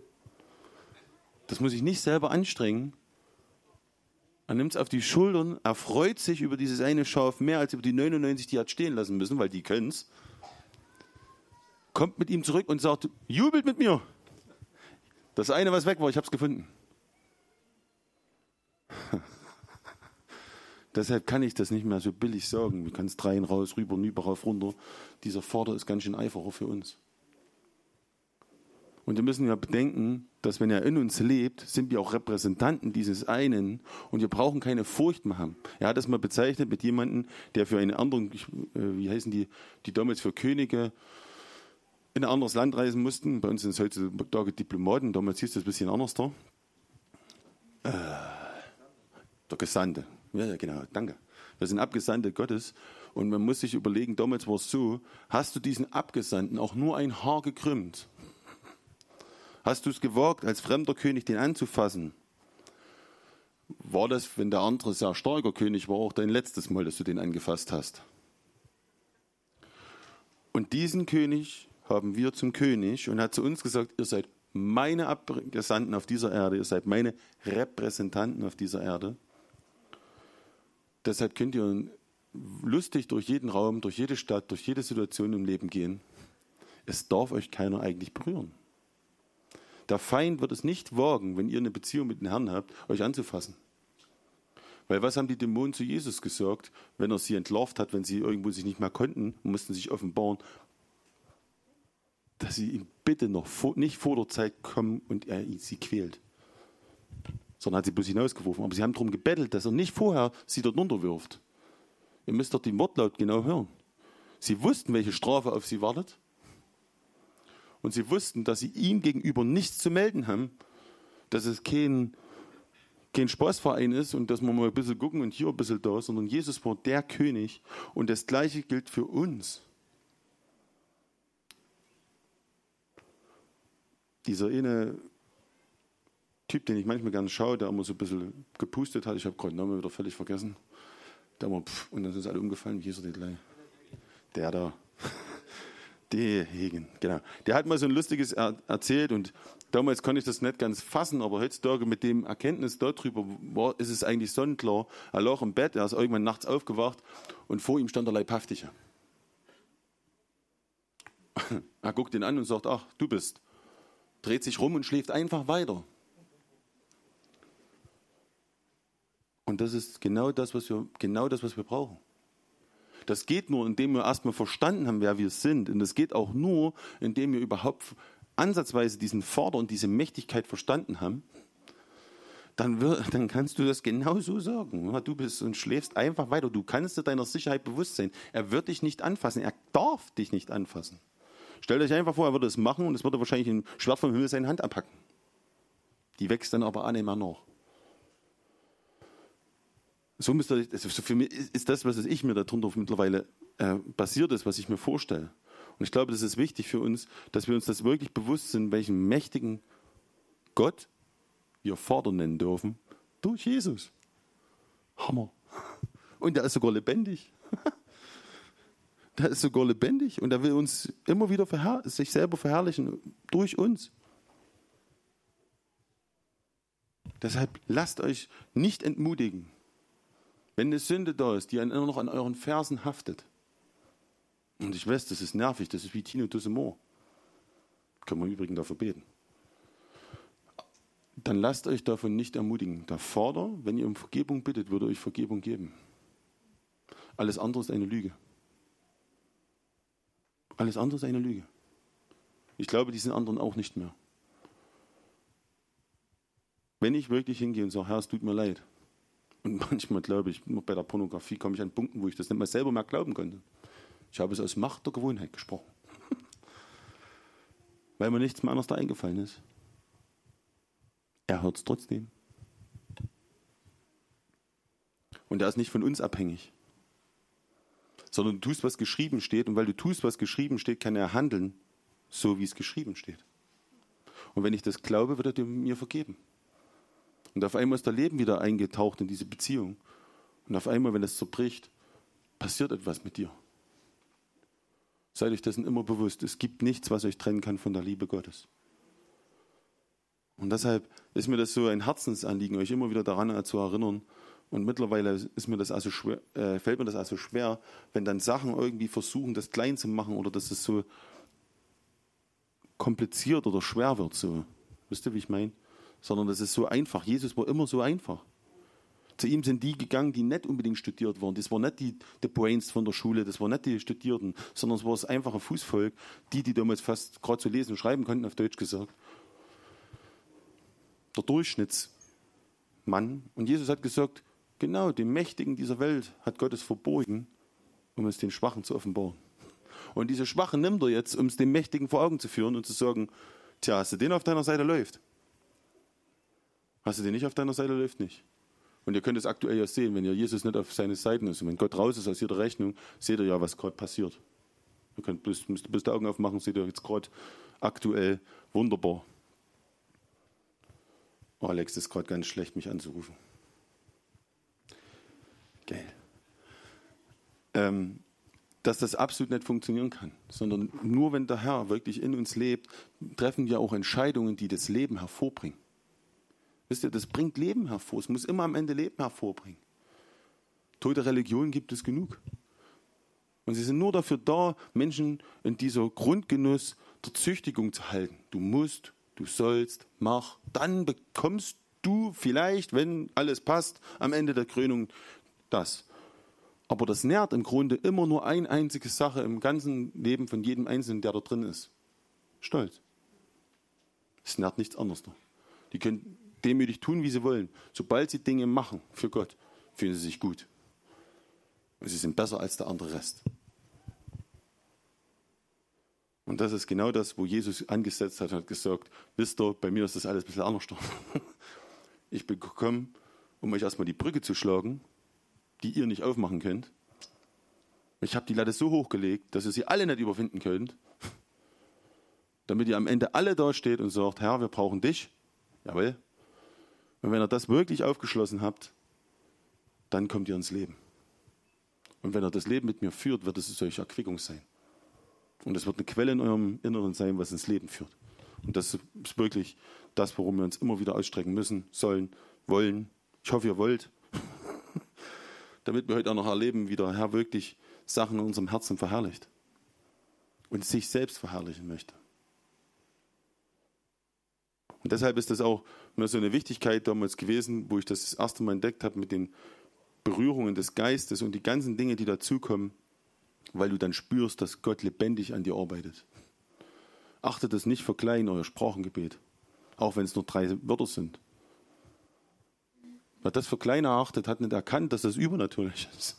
Das muss ich nicht selber anstrengen. Er nimmt es auf die Schultern, er freut sich über dieses eine Schaf mehr als über die 99, die er hat stehen lassen müssen, weil die können es. Kommt mit ihm zurück und sagt, jubelt mit mir. Das eine, was weg war, ich habe es gefunden. Deshalb kann ich das nicht mehr so billig sagen. Du kannst rein, raus, rüber, rüber, rauf, runter. Dieser Vater ist ganz schön Eiferer für uns. Und wir müssen ja bedenken, dass wenn er in uns lebt, sind wir auch Repräsentanten dieses einen und wir brauchen keine Furcht haben. Er hat das mal bezeichnet mit jemandem, der für einen anderen, äh, wie heißen die, die damals für Könige in ein anderes Land reisen mussten. Bei uns sind es heutzutage Diplomaten, damals hieß das ein bisschen anders da. Äh, der Gesandte. Ja, genau, danke. Wir sind Abgesandte Gottes und man muss sich überlegen, damals war es so, hast du diesen Abgesandten auch nur ein Haar gekrümmt? Hast du es gewagt, als fremder König den anzufassen? War das, wenn der andere sehr starker König war, auch dein letztes Mal, dass du den angefasst hast? Und diesen König haben wir zum König und hat zu uns gesagt, ihr seid meine Abgesandten auf dieser Erde, ihr seid meine Repräsentanten auf dieser Erde. Deshalb könnt ihr lustig durch jeden Raum, durch jede Stadt, durch jede Situation im Leben gehen. Es darf euch keiner eigentlich berühren. Der Feind wird es nicht wagen, wenn ihr eine Beziehung mit dem Herrn habt, euch anzufassen. Weil was haben die Dämonen zu Jesus gesagt, wenn er sie entlarvt hat, wenn sie irgendwo sich nicht mehr konnten und mussten sich offenbaren, dass sie ihn bitte noch vor, nicht vor der Zeit kommen und er sie quält. Sondern hat sie bloß hinausgeworfen. Aber sie haben darum gebettelt, dass er nicht vorher sie dort runterwirft. Ihr müsst doch den Wortlaut genau hören. Sie wussten, welche Strafe auf sie wartet. Und sie wussten, dass sie ihm gegenüber nichts zu melden haben, dass es kein, kein Spaßverein ist und dass wir mal ein bisschen gucken und hier ein bisschen da, sondern Jesus war der König. Und das Gleiche gilt für uns. Dieser eine Typ, den ich manchmal gerne schaue, der immer so ein bisschen gepustet hat, ich habe gerade Namen wieder völlig vergessen. Der war, pff, und dann sind sie alle umgefallen, wie hieß er denn gleich? Der da. Dehegen, genau. Der hat mal so ein lustiges er erzählt und damals konnte ich das nicht ganz fassen, aber heutzutage mit dem Erkenntnis darüber war, ist es eigentlich sonnenklar. Er lag im Bett, er ist irgendwann nachts aufgewacht und vor ihm stand der Leibhaftige. Er guckt ihn an und sagt, ach, du bist. Dreht sich rum und schläft einfach weiter. Und das ist genau das, was wir, genau das, was wir brauchen. Das geht nur, indem wir erstmal verstanden haben, wer wir sind. Und das geht auch nur, indem wir überhaupt ansatzweise diesen Vorder und diese Mächtigkeit verstanden haben. Dann, wird, dann kannst du das genau so sagen. Du bist und schläfst einfach weiter. Du kannst dir deiner Sicherheit bewusst sein. Er wird dich nicht anfassen. Er darf dich nicht anfassen. Stellt euch einfach vor, er würde es machen und es würde wahrscheinlich ein Schwert vom Himmel seine Hand abhacken. Die wächst dann aber an immer noch. So müsste, also für mich ist das, was ich mir darunter mittlerweile äh, basiert ist, was ich mir vorstelle. Und ich glaube, das ist wichtig für uns, dass wir uns das wirklich bewusst sind, welchen mächtigen Gott wir Vater nennen dürfen durch Jesus. Hammer. Und der ist sogar lebendig. Der ist sogar lebendig und er will uns immer wieder sich selber verherrlichen durch uns. Deshalb lasst euch nicht entmutigen. Wenn eine Sünde da ist, die immer noch an euren Fersen haftet, und ich weiß, das ist nervig, das ist wie Tino Tussemont, können wir übrigens dafür beten, dann lasst euch davon nicht ermutigen. Der Vater, wenn ihr um Vergebung bittet, würde euch Vergebung geben. Alles andere ist eine Lüge. Alles andere ist eine Lüge. Ich glaube, diesen anderen auch nicht mehr. Wenn ich wirklich hingehe und sage, Herr, es tut mir leid, und manchmal glaube ich, bei der Pornografie komme ich an Punkten, wo ich das nicht mal selber mehr glauben konnte. Ich habe es aus Macht der Gewohnheit gesprochen. Weil mir nichts mehr anderes da eingefallen ist. Er hört es trotzdem. Und er ist nicht von uns abhängig. Sondern du tust, was geschrieben steht. Und weil du tust, was geschrieben steht, kann er handeln, so wie es geschrieben steht. Und wenn ich das glaube, wird er mir vergeben. Und auf einmal ist der Leben wieder eingetaucht in diese Beziehung. Und auf einmal, wenn es zerbricht, passiert etwas mit dir. Seid euch dessen immer bewusst. Es gibt nichts, was euch trennen kann von der Liebe Gottes. Und deshalb ist mir das so ein Herzensanliegen, euch immer wieder daran zu erinnern. Und mittlerweile ist mir das also schwer, äh, fällt mir das also schwer, wenn dann Sachen irgendwie versuchen, das klein zu machen oder dass es so kompliziert oder schwer wird. So. Wisst ihr, wie ich meine? Sondern das ist so einfach. Jesus war immer so einfach. Zu ihm sind die gegangen, die nicht unbedingt studiert waren. Das waren nicht die, die Brains von der Schule, das waren nicht die Studierten, sondern es war das einfache Fußvolk, die, die damals fast gerade so lesen und schreiben konnten, auf Deutsch gesagt. Der Durchschnittsmann. Und Jesus hat gesagt, genau, dem Mächtigen dieser Welt hat Gott es verborgen, um es den Schwachen zu offenbaren. Und diese Schwachen nimmt er jetzt, um es dem Mächtigen vor Augen zu führen und zu sagen, tja, hast du den auf deiner Seite läuft? Hast du den nicht auf deiner Seite läuft nicht? Und ihr könnt es aktuell ja sehen, wenn ihr Jesus nicht auf seine Seiten ist und wenn Gott raus ist aus jeder Rechnung, seht ihr ja, was gerade passiert. Ihr könnt bloß, müsst bloß die Augen aufmachen, seht ihr jetzt gerade aktuell wunderbar. Oh, Alex ist gerade ganz schlecht, mich anzurufen. Geil. Ähm, dass das absolut nicht funktionieren kann, sondern nur wenn der Herr wirklich in uns lebt, treffen wir auch Entscheidungen, die das Leben hervorbringen. Wisst ihr, das bringt Leben hervor. Es muss immer am Ende Leben hervorbringen. Tote Religion gibt es genug. Und sie sind nur dafür da, Menschen in dieser Grundgenuss der Züchtigung zu halten. Du musst, du sollst, mach. Dann bekommst du vielleicht, wenn alles passt, am Ende der Krönung das. Aber das nährt im Grunde immer nur eine einzige Sache im ganzen Leben von jedem Einzelnen, der da drin ist. Stolz. Es nährt nichts anderes. Die können demütig tun, wie sie wollen. Sobald sie Dinge machen für Gott, fühlen sie sich gut. Und sie sind besser als der andere Rest. Und das ist genau das, wo Jesus angesetzt hat und hat gesagt, wisst ihr, bei mir ist das alles ein bisschen anders. Ich bin gekommen, um euch erstmal die Brücke zu schlagen, die ihr nicht aufmachen könnt. Ich habe die Latte so hochgelegt, dass ihr sie alle nicht überwinden könnt, damit ihr am Ende alle da steht und sagt, Herr, wir brauchen dich. Jawohl, und wenn ihr das wirklich aufgeschlossen habt, dann kommt ihr ins Leben. Und wenn ihr das Leben mit mir führt, wird es euch Erquickung sein. Und es wird eine Quelle in eurem Inneren sein, was ins Leben führt. Und das ist wirklich das, worum wir uns immer wieder ausstrecken müssen, sollen, wollen. Ich hoffe, ihr wollt. Damit wir heute auch noch erleben, wie der Herr wirklich Sachen in unserem Herzen verherrlicht. Und sich selbst verherrlichen möchte. Und deshalb ist das auch mir so eine Wichtigkeit damals gewesen, wo ich das, das erste Mal entdeckt habe mit den Berührungen des Geistes und die ganzen Dinge, die dazukommen, weil du dann spürst, dass Gott lebendig an dir arbeitet. Achtet es nicht für klein, euer Sprachengebet, auch wenn es nur drei Wörter sind. Wer das für klein erachtet, hat nicht erkannt, dass das übernatürlich ist.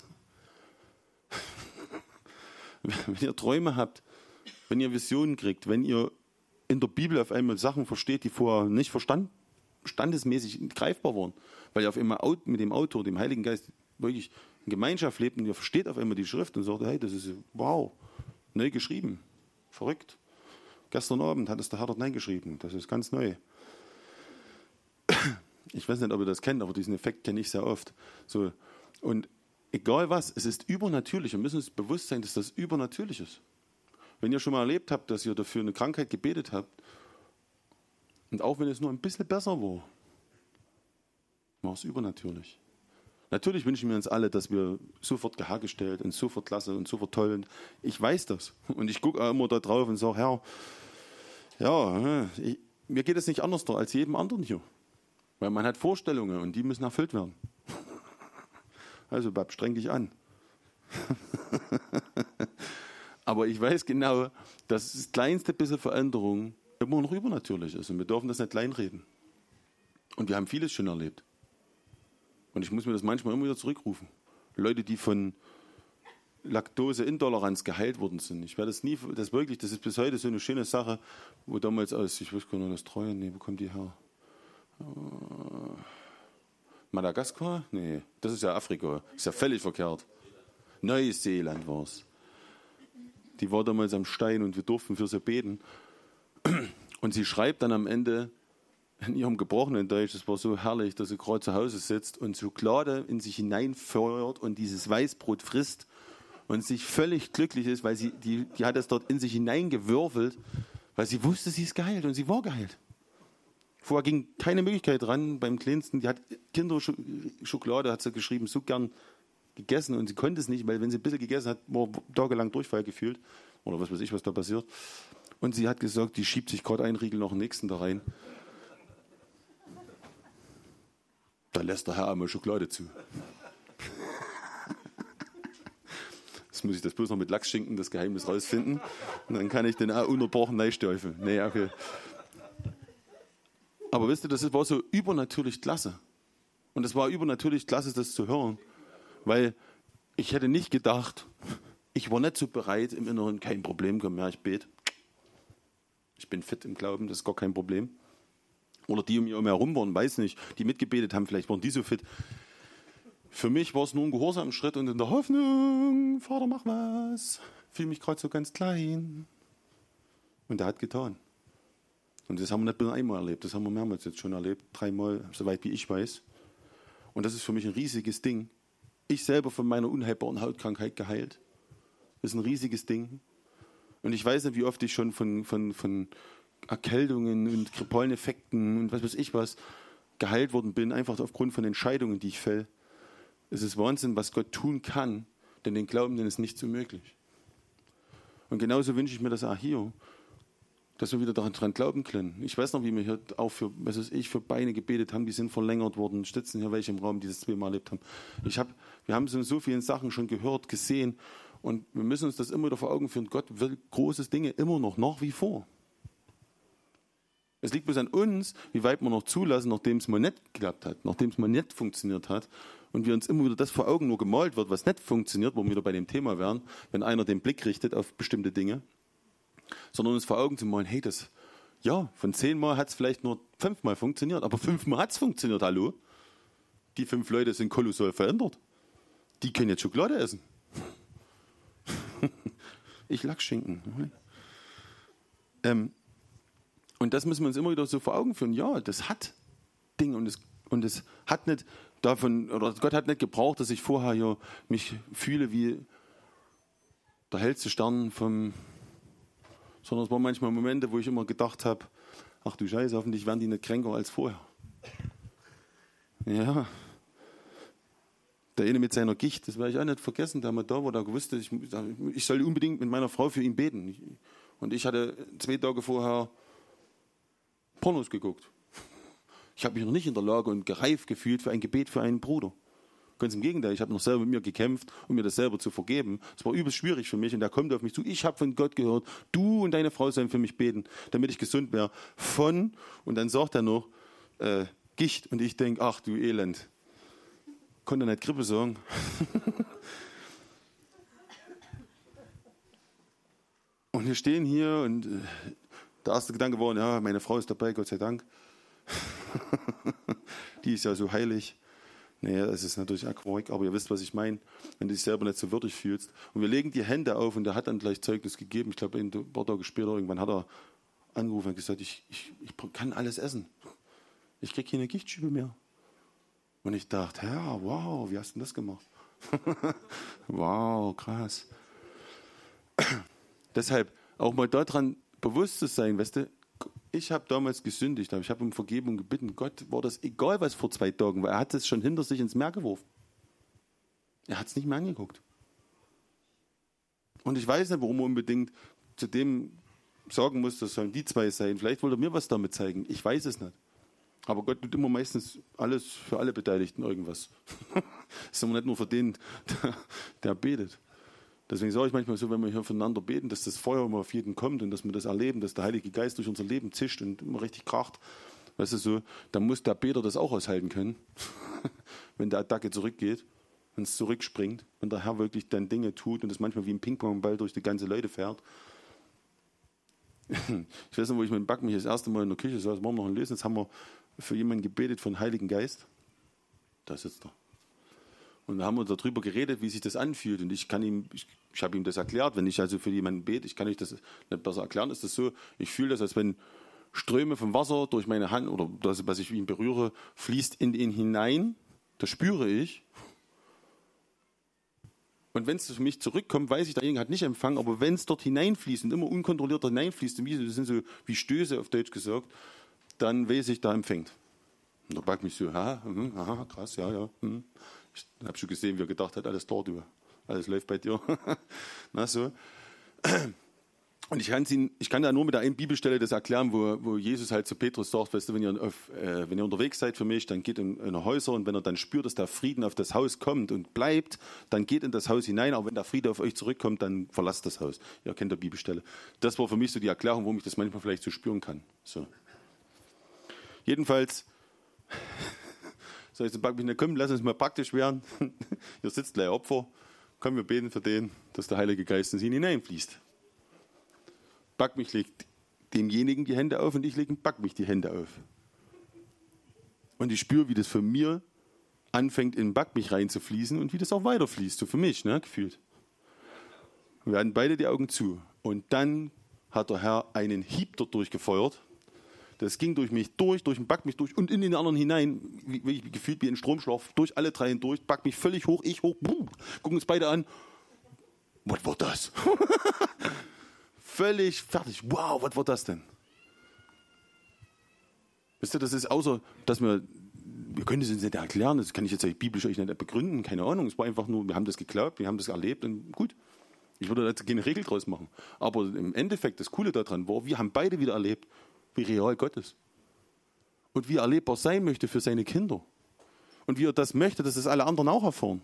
wenn ihr Träume habt, wenn ihr Visionen kriegt, wenn ihr in der Bibel auf einmal Sachen versteht, die vorher nicht verstanden, standesmäßig greifbar waren, weil ihr auf einmal mit dem Autor, dem Heiligen Geist, wirklich in Gemeinschaft lebt und ihr versteht auf einmal die Schrift und sagt, hey, das ist wow, neu geschrieben, verrückt. Gestern Abend hat es der Herr dort geschrieben, das ist ganz neu. Ich weiß nicht, ob ihr das kennt, aber diesen Effekt kenne ich sehr oft. So, und egal was, es ist übernatürlich. Wir müssen uns bewusst sein, dass das übernatürlich ist. Wenn ihr schon mal erlebt habt, dass ihr dafür eine Krankheit gebetet habt, und auch wenn es nur ein bisschen besser war, war es übernatürlich. Natürlich wünschen wir uns alle, dass wir sofort gehergestellt und sofort klasse und sofort toll sind. Ich weiß das. Und ich gucke immer da drauf und sage, Herr, ja, ich, mir geht es nicht anders da als jedem anderen hier. Weil man hat Vorstellungen und die müssen erfüllt werden. Also, Bab, streng dich an. Aber ich weiß genau, dass das kleinste bisschen Veränderung immer noch übernatürlich ist. Und wir dürfen das nicht kleinreden. Und wir haben vieles schon erlebt. Und ich muss mir das manchmal immer wieder zurückrufen. Leute, die von Laktoseintoleranz geheilt worden sind. Ich werde das nie, das wirklich, das ist bis heute so eine schöne Sache, wo damals aus, ich weiß gar nicht, das Treue, nee, wo kommt die her? Äh, Madagaskar? Nee, das ist ja Afrika. Ist ja völlig verkehrt. Neuseeland war es die war damals am Stein und wir durften für sie beten. Und sie schreibt dann am Ende in ihrem gebrochenen Deutsch, es war so herrlich, dass sie gerade zu Hause sitzt und Schokolade in sich hineinfeuert und dieses Weißbrot frisst und sich völlig glücklich ist, weil sie, die, die hat es dort in sich hineingewürfelt, weil sie wusste, sie ist geheilt und sie war geheilt. Vorher ging keine Möglichkeit dran beim Kleinsten, die hat Kinderschokolade, hat sie geschrieben, so gern gegessen und sie konnte es nicht, weil wenn sie ein bisschen gegessen hat, war tagelang Durchfall gefühlt. Oder was weiß ich, was da passiert. Und sie hat gesagt, die schiebt sich gerade einen Riegel noch den nächsten da rein. Da lässt der Herr einmal Schokolade zu. Jetzt muss ich das bloß noch mit Lachsschinken, das Geheimnis rausfinden. Und dann kann ich den auch unterbrochen neisteufeln. Nee, okay. Aber wisst ihr, das war so übernatürlich klasse. Und es war übernatürlich klasse, das zu hören. Weil ich hätte nicht gedacht, ich war nicht so bereit im Inneren, kein Problem, komm her, ich bete. Ich bin fit im Glauben, das ist gar kein Problem. Oder die um mich herum waren, weiß nicht, die mitgebetet haben, vielleicht waren die so fit. Für mich war es nur ein gehorsamer Schritt und in der Hoffnung, Vater, mach was. Fühle mich gerade so ganz klein. Und er hat getan. Und das haben wir nicht nur einmal erlebt, das haben wir mehrmals jetzt schon erlebt, dreimal, soweit wie ich weiß. Und das ist für mich ein riesiges Ding. Ich selber von meiner unheilbaren Hautkrankheit geheilt. Das ist ein riesiges Ding. Und ich weiß nicht, wie oft ich schon von, von, von Erkältungen und Polleneffekten und was weiß ich was geheilt worden bin, einfach aufgrund von Entscheidungen, die ich fäll. Es ist Wahnsinn, was Gott tun kann, denn den Glaubenden ist nicht so möglich. Und genauso wünsche ich mir das auch hier dass wir wieder daran glauben können. Ich weiß noch, wie wir hier auch für, was weiß ich, für Beine gebetet haben, die sind verlängert worden, sitzen hier welche im Raum, die das zweimal erlebt haben. Ich hab, wir haben so, so vielen Sachen schon gehört, gesehen und wir müssen uns das immer wieder vor Augen führen. Gott will große Dinge immer noch, nach wie vor. Es liegt bloß an uns, wie weit wir noch zulassen, nachdem es mal nicht geklappt hat, nachdem es mal nicht funktioniert hat und wir uns immer wieder das vor Augen nur gemalt wird, was nicht funktioniert, wo wir wieder bei dem Thema wären, wenn einer den Blick richtet auf bestimmte Dinge sondern uns vor Augen zu malen, hey, das, ja, von zehnmal hat es vielleicht nur fünfmal funktioniert, aber fünfmal hat es funktioniert, hallo? Die fünf Leute sind kolossal verändert. Die können jetzt Schokolade essen. ich Lachsschinken. Ähm, und das müssen wir uns immer wieder so vor Augen führen. Ja, das hat Dinge und es, und es hat nicht davon, oder Gott hat nicht gebraucht, dass ich vorher ja mich fühle wie der hellste Stern vom sondern es waren manchmal Momente, wo ich immer gedacht habe, ach du Scheiße, hoffentlich werden die nicht kränker als vorher. Ja. Der eine mit seiner Gicht, das werde ich auch nicht vergessen, der mal da war, der gewusst ich, ich soll unbedingt mit meiner Frau für ihn beten. Und ich hatte zwei Tage vorher Pornos geguckt. Ich habe mich noch nicht in der Lage und gereift gefühlt für ein Gebet für einen Bruder. Ganz im Gegenteil, ich habe noch selber mit mir gekämpft, um mir das selber zu vergeben. Es war übelst schwierig für mich und er kommt auf mich zu. Ich habe von Gott gehört, du und deine Frau sollen für mich beten, damit ich gesund wäre. Von, und dann sagt er noch, äh, Gicht. Und ich denke, ach du Elend. Konnte nicht Grippe sagen. und wir stehen hier und äh, der erste Gedanke war, ja, meine Frau ist dabei, Gott sei Dank. Die ist ja so heilig. Naja, es ist natürlich Aquarik, aber ihr wisst, was ich meine, wenn du dich selber nicht so würdig fühlst. Und wir legen die Hände auf und er hat dann gleich Zeugnis gegeben. Ich glaube, ein paar Tage später irgendwann hat er angerufen und gesagt, ich, ich, ich kann alles essen. Ich kriege keine Gichtschübe mehr. Und ich dachte, ja, wow, wie hast du denn das gemacht? wow, krass. Deshalb auch mal daran bewusst zu sein, weißt du, ich habe damals gesündigt, ich habe um Vergebung gebeten. Gott war das egal, was vor zwei Tagen war. Er hat es schon hinter sich ins Meer geworfen. Er hat es nicht mehr angeguckt. Und ich weiß nicht, warum er unbedingt zu dem sagen muss, das sollen die zwei sein. Vielleicht wollte er mir was damit zeigen. Ich weiß es nicht. Aber Gott tut immer meistens alles für alle Beteiligten irgendwas. ist immer nicht nur für den, der, der betet. Deswegen sage ich manchmal so, wenn wir hier voneinander beten, dass das Feuer immer auf jeden kommt und dass wir das erleben, dass der Heilige Geist durch unser Leben zischt und immer richtig kracht. Weißt du so, dann muss der Beter das auch aushalten können, wenn der Attacke zurückgeht, wenn es zurückspringt, wenn der Herr wirklich dann Dinge tut und das manchmal wie ein Ping-Pong-Ball durch die ganze Leute fährt. ich weiß noch, wo ich dem Back mich das erste Mal in der Küche saß, wir noch lesen, jetzt haben wir für jemanden gebetet von Heiligen Geist. Da sitzt er. Und wir haben uns darüber geredet, wie sich das anfühlt. Und ich kann ihm, ich, ich habe ihm das erklärt, wenn ich also für jemanden bete, ich kann euch das nicht besser erklären, ist das so, ich fühle das, als wenn Ströme vom Wasser durch meine Hand oder das, was ich ihn berühre, fließt in ihn hinein. Das spüre ich. Und wenn es für mich zurückkommt, weiß ich, derjenige hat nicht empfangen, aber wenn es dort hineinfließt und immer unkontrolliert hineinfließt, das sind so wie Stöße auf Deutsch gesagt, dann weiß ich, da empfängt. Und da packt mich so, ha, hm, aha, krass, ja, ja. Hm. Ich habe schon gesehen, wie er gedacht hat, alles klar, du, alles läuft bei dir. Na so. Und ich, ihn, ich kann da nur mit der einen Bibelstelle das erklären, wo, wo Jesus halt zu Petrus sagt, weißt du, wenn ihr, auf, äh, wenn ihr unterwegs seid für mich, dann geht in, in Häuser und wenn er dann spürt, dass der Frieden auf das Haus kommt und bleibt, dann geht in das Haus hinein, aber wenn der Friede auf euch zurückkommt, dann verlasst das Haus. Ihr kennt der Bibelstelle. Das war für mich so die Erklärung, warum ich das manchmal vielleicht so spüren kann. So. Jedenfalls, soll ich zum Back komm, lass uns mal praktisch werden. Hier sitzt gleich Opfer. Komm, wir beten für den, dass der Heilige Geist in ihn hineinfließt. Back mich legt demjenigen die Hände auf und ich lege Back mich die Hände auf. Und ich spüre, wie das von mir anfängt, in Back mich reinzufließen und wie das auch weiterfließt, so für mich, ne, gefühlt. Wir hatten beide die Augen zu. Und dann hat der Herr einen Hieb dort durchgefeuert. Das ging durch mich durch, durch den Back mich durch und in den anderen hinein, wie, wie, gefühlt wie ein Stromschlauch, durch alle drei hindurch, Back mich völlig hoch, ich hoch, boom, gucken uns beide an. Was war das? völlig fertig. Wow, was war das denn? Wisst ihr, das ist außer, dass wir, wir können das uns nicht erklären, das kann ich jetzt biblisch euch nicht begründen, keine Ahnung. Es war einfach nur, wir haben das geglaubt, wir haben das erlebt und gut. Ich würde da keine Regel draus machen. Aber im Endeffekt, das Coole daran war, wir haben beide wieder erlebt, wie real Gott ist. Und wie er erlebbar sein möchte für seine Kinder. Und wie er das möchte, dass es alle anderen auch erfahren.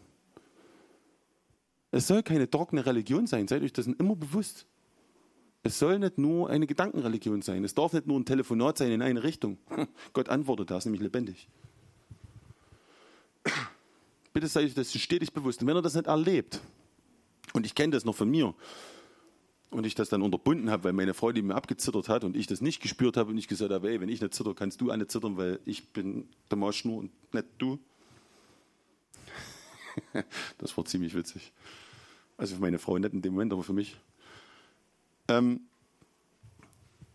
Es soll keine trockene Religion sein, seid euch das immer bewusst. Es soll nicht nur eine Gedankenreligion sein. Es darf nicht nur ein Telefonat sein in eine Richtung. Gott antwortet da, ist nämlich lebendig. Bitte seid euch das stetig bewusst. Und wenn er das nicht erlebt, und ich kenne das noch von mir, und ich das dann unterbunden habe, weil meine Frau die mir abgezittert hat und ich das nicht gespürt habe und ich gesagt habe, ey, wenn ich nicht zitter, kannst du nicht zittern, weil ich bin der Marschnur und nicht du. das war ziemlich witzig. Also für meine Frau nicht in dem Moment, aber für mich ähm,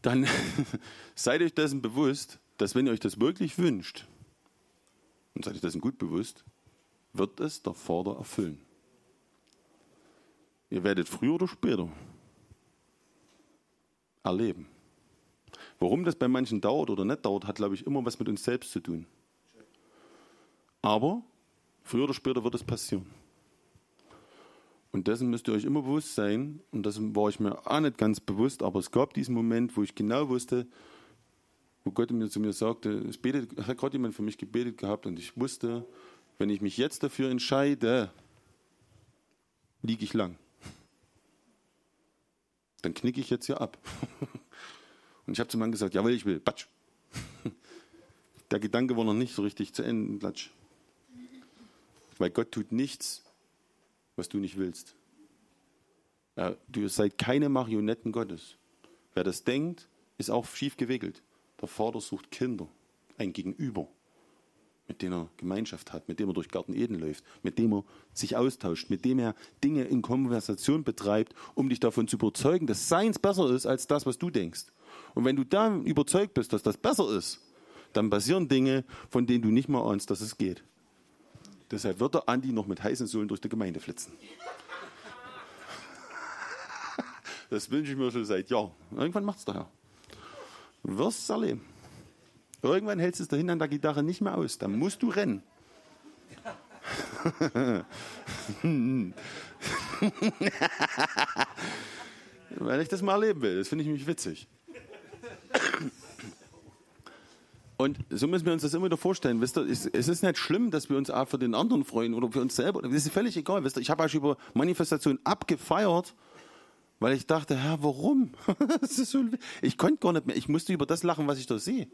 dann seid euch dessen bewusst, dass wenn ihr euch das wirklich wünscht, und seid euch dessen gut bewusst, wird es der Vater erfüllen. Ihr werdet früher oder später erleben. Warum das bei manchen dauert oder nicht dauert, hat, glaube ich, immer was mit uns selbst zu tun. Aber früher oder später wird es passieren. Und dessen müsst ihr euch immer bewusst sein, und das war ich mir auch nicht ganz bewusst, aber es gab diesen Moment, wo ich genau wusste, wo Gott mir zu mir sagte, es betet, hat gerade jemand für mich gebetet gehabt und ich wusste, wenn ich mich jetzt dafür entscheide, liege ich lang. Dann knicke ich jetzt hier ab. Und ich habe zum Mann gesagt, jawohl, ich will, Batsch. Der Gedanke war noch nicht so richtig zu Ende, Platsch. Weil Gott tut nichts, was du nicht willst. Ja, du seid keine Marionetten Gottes. Wer das denkt, ist auch schief gewickelt. Der Vater sucht Kinder, ein Gegenüber, mit dem er Gemeinschaft hat, mit dem er durch Garten Eden läuft, mit dem er sich austauscht, mit dem er Dinge in Konversation betreibt, um dich davon zu überzeugen, dass Seins besser ist als das, was du denkst. Und wenn du dann überzeugt bist, dass das besser ist, dann passieren Dinge, von denen du nicht mal ahnst, dass es geht. Deshalb wird der Andi noch mit heißen Sohlen durch die Gemeinde flitzen. Das wünsche ich mir schon seit Jahren. Irgendwann macht es der Herr. Du wirst es erleben. Irgendwann hältst du es dahin an der Gitarre nicht mehr aus. Dann musst du rennen. Weil ich das mal erleben will. Das finde ich mich witzig. Und so müssen wir uns das immer wieder vorstellen. Wisst ihr, es ist nicht schlimm, dass wir uns auch für den anderen freuen oder für uns selber. Das ist völlig egal. Wisst ihr, ich habe euch über Manifestation abgefeiert, weil ich dachte, Herr, warum? ich konnte gar nicht mehr. Ich musste über das lachen, was ich da sehe.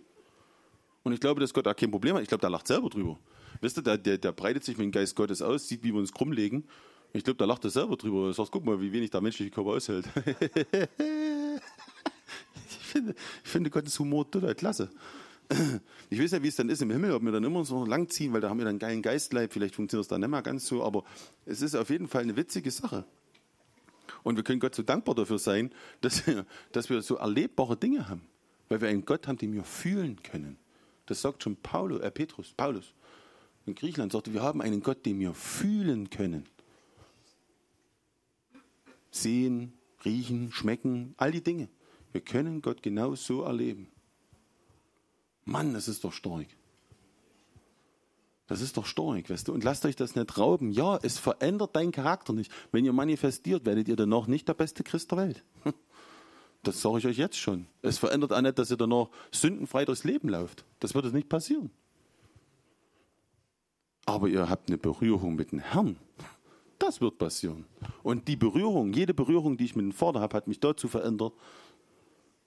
Und ich glaube, dass Gott auch kein Problem hat. Ich glaube, der lacht selber drüber. Wisst ihr, der, der, der breitet sich mit dem Geist Gottes aus, sieht, wie wir uns krumm legen. Ich glaube, der lacht er selber drüber. Er sagt, guck mal, wie wenig der menschliche Körper aushält. ich, finde, ich finde Gottes Humor total klasse. Ich weiß nicht, wie es dann ist im Himmel, ob wir dann immer so lang ziehen, weil da haben wir dann einen geilen Geistleib. Vielleicht funktioniert es dann nicht mehr ganz so, aber es ist auf jeden Fall eine witzige Sache. Und wir können Gott so dankbar dafür sein, dass dass wir so erlebbare Dinge haben. Weil wir einen Gott haben, den wir fühlen können. Das sagt schon Paulus, äh Petrus, Paulus. In Griechenland sagte, wir haben einen Gott, den wir fühlen können. Sehen, riechen, schmecken, all die Dinge. Wir können Gott genau so erleben. Mann, das ist doch stark. Das ist doch stark, weißt du? Und lasst euch das nicht rauben. Ja, es verändert deinen Charakter nicht. Wenn ihr manifestiert, werdet ihr danach nicht der beste Christ der Welt. Das sage ich euch jetzt schon. Es verändert auch nicht, dass ihr danach sündenfrei durchs Leben lauft. Das wird es nicht passieren. Aber ihr habt eine Berührung mit dem Herrn. Das wird passieren. Und die Berührung, jede Berührung, die ich mit dem Vater habe, hat mich dazu verändert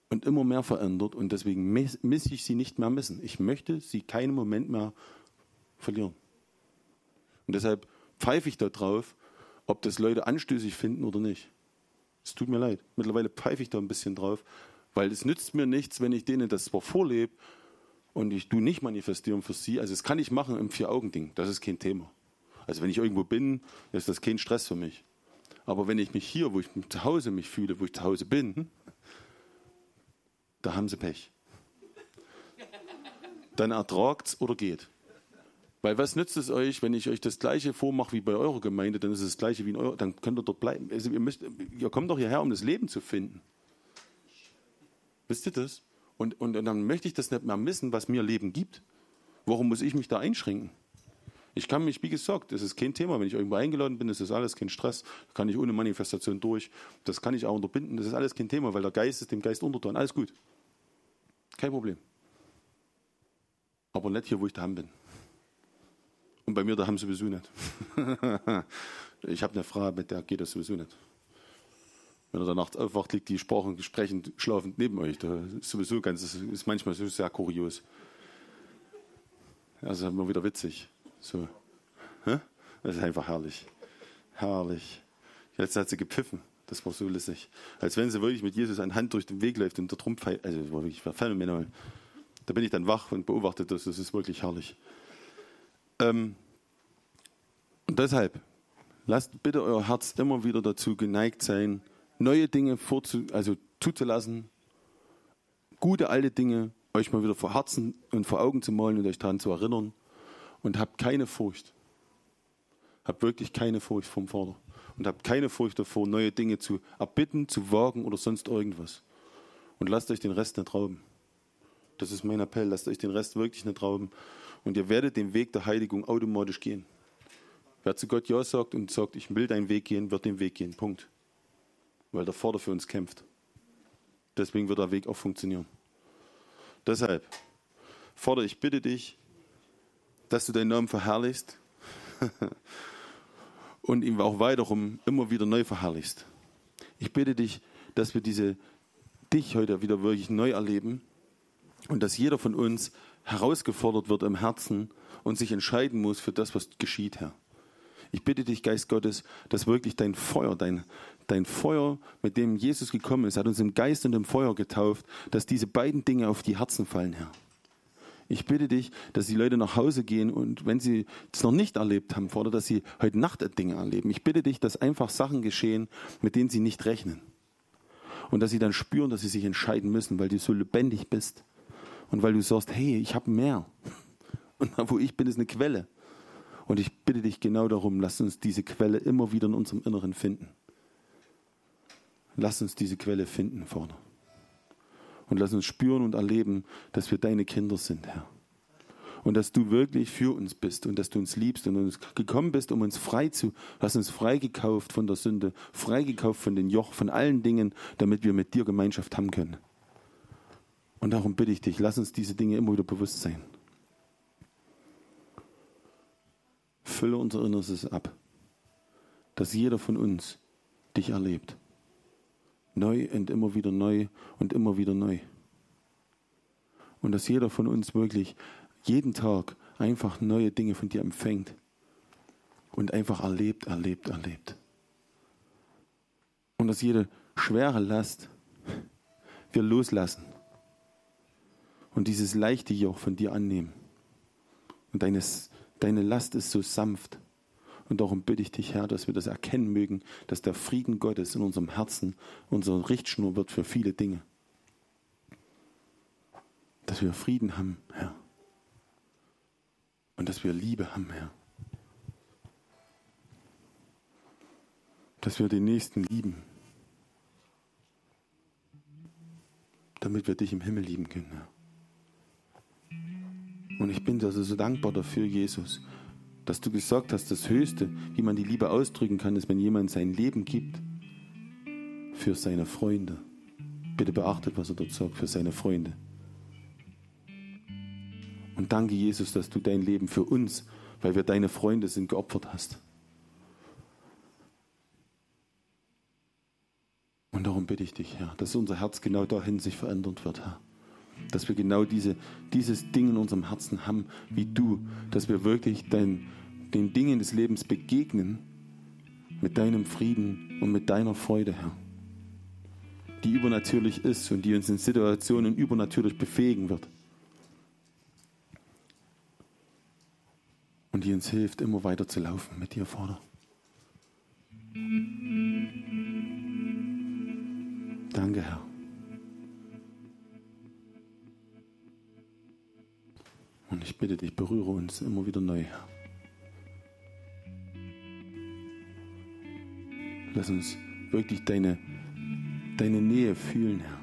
und immer mehr verändert. Und deswegen misse ich sie nicht mehr missen. Ich möchte sie keinen Moment mehr verlieren. Und deshalb pfeife ich da drauf, ob das Leute anstößig finden oder nicht. Es tut mir leid. Mittlerweile pfeife ich da ein bisschen drauf, weil es nützt mir nichts, wenn ich denen das zwar vorlebe und ich du nicht manifestieren für sie. Also das kann ich machen im Vier-Augen-Ding. Das ist kein Thema. Also wenn ich irgendwo bin, ist das kein Stress für mich. Aber wenn ich mich hier, wo ich zu Hause mich fühle, wo ich zu Hause bin, da haben sie Pech. Dann ertragt's oder geht. Weil was nützt es euch, wenn ich euch das gleiche vormache wie bei eurer Gemeinde, dann ist es das gleiche wie in eurer, dann könnt ihr dort bleiben. Also ihr, müsst, ihr kommt doch hierher, um das Leben zu finden. Wisst ihr das? Und, und, und dann möchte ich das nicht mehr missen, was mir Leben gibt. Warum muss ich mich da einschränken? Ich kann mich, wie gesagt, das ist kein Thema. Wenn ich irgendwo eingeladen bin, das ist alles kein Stress. Kann ich ohne Manifestation durch. Das kann ich auch unterbinden. Das ist alles kein Thema, weil der Geist ist dem Geist untertan. Alles gut. Kein Problem. Aber nicht hier, wo ich daheim bin. Und bei mir daheim sowieso nicht. ich habe eine Frau, mit der geht das sowieso nicht. Wenn er da nachts aufwacht, liegt die Sprachen sprechend schlafend neben euch. Das ist sowieso ganz, das ist manchmal so sehr kurios. Also immer wieder witzig. So. Das ist einfach herrlich. Herrlich. Jetzt hat sie gepfiffen. Das war so lässig. Als wenn sie wirklich mit Jesus an Hand durch den Weg läuft und der Trumpf, also das war wirklich phänomenal. Da bin ich dann wach und beobachte das. Das ist wirklich herrlich. Ähm, deshalb, lasst bitte euer Herz immer wieder dazu geneigt sein, neue Dinge vorzu, also zuzulassen, gute alte Dinge euch mal wieder vor Herzen und vor Augen zu malen und euch daran zu erinnern. Und habt keine Furcht. Habt wirklich keine Furcht vom Vater. Und habt keine Furcht davor, neue Dinge zu erbitten, zu wagen oder sonst irgendwas. Und lasst euch den Rest nicht rauben. Das ist mein Appell. Lasst euch den Rest wirklich nicht rauben. Und ihr werdet den Weg der Heiligung automatisch gehen. Wer zu Gott Ja sagt und sagt, ich will deinen Weg gehen, wird den Weg gehen. Punkt. Weil der Vater für uns kämpft. Deswegen wird der Weg auch funktionieren. Deshalb, Vater, ich bitte dich, dass du deinen Namen verherrlichst und ihn auch weiterum immer wieder neu verherrlichst. Ich bitte dich, dass wir diese dich heute wieder wirklich neu erleben und dass jeder von uns herausgefordert wird im Herzen und sich entscheiden muss für das, was geschieht, Herr. Ich bitte dich, Geist Gottes, dass wirklich dein Feuer, dein, dein Feuer, mit dem Jesus gekommen ist, hat uns im Geist und im Feuer getauft, dass diese beiden Dinge auf die Herzen fallen, Herr. Ich bitte dich, dass die Leute nach Hause gehen und wenn sie es noch nicht erlebt haben, oder dass sie heute Nacht Dinge erleben. Ich bitte dich, dass einfach Sachen geschehen, mit denen sie nicht rechnen. Und dass sie dann spüren, dass sie sich entscheiden müssen, weil du so lebendig bist. Und weil du sagst, hey, ich habe mehr. Und da, wo ich bin, ist eine Quelle. Und ich bitte dich genau darum, lass uns diese Quelle immer wieder in unserem Inneren finden. Lass uns diese Quelle finden, Vater. Und lass uns spüren und erleben, dass wir deine Kinder sind, Herr. Und dass du wirklich für uns bist und dass du uns liebst und uns gekommen bist, um uns frei zu, hast uns freigekauft von der Sünde, freigekauft von den Joch, von allen Dingen, damit wir mit dir Gemeinschaft haben können. Und darum bitte ich dich, lass uns diese Dinge immer wieder bewusst sein. Fülle unser Innerstes ab, dass jeder von uns dich erlebt. Neu und immer wieder neu und immer wieder neu. Und dass jeder von uns wirklich jeden Tag einfach neue Dinge von dir empfängt und einfach erlebt, erlebt, erlebt. Und dass jede schwere Last wir loslassen und dieses leichte Joch von dir annehmen. Und deines, deine Last ist so sanft. Und darum bitte ich dich, Herr, dass wir das erkennen mögen, dass der Frieden Gottes in unserem Herzen unsere Richtschnur wird für viele Dinge. Dass wir Frieden haben, Herr. Und dass wir Liebe haben, Herr. Dass wir den Nächsten lieben. Damit wir dich im Himmel lieben können, Herr. Und ich bin also so dankbar dafür, Jesus, dass du gesagt hast, das Höchste, wie man die Liebe ausdrücken kann, ist, wenn jemand sein Leben gibt für seine Freunde. Bitte beachtet, was er dort sagt für seine Freunde. Und danke, Jesus, dass du dein Leben für uns, weil wir deine Freunde sind, geopfert hast. Und darum bitte ich dich, Herr, dass unser Herz genau dahin sich verändert wird, Herr. Dass wir genau diese, dieses Ding in unserem Herzen haben, wie du, dass wir wirklich dein, den Dingen des Lebens begegnen mit deinem Frieden und mit deiner Freude, Herr. Die übernatürlich ist und die uns in Situationen übernatürlich befähigen wird. Und die uns hilft, immer weiter zu laufen mit dir, Vater. Danke, Herr. Und ich bitte dich, berühre uns immer wieder neu. Lass uns wirklich deine, deine Nähe fühlen, Herr.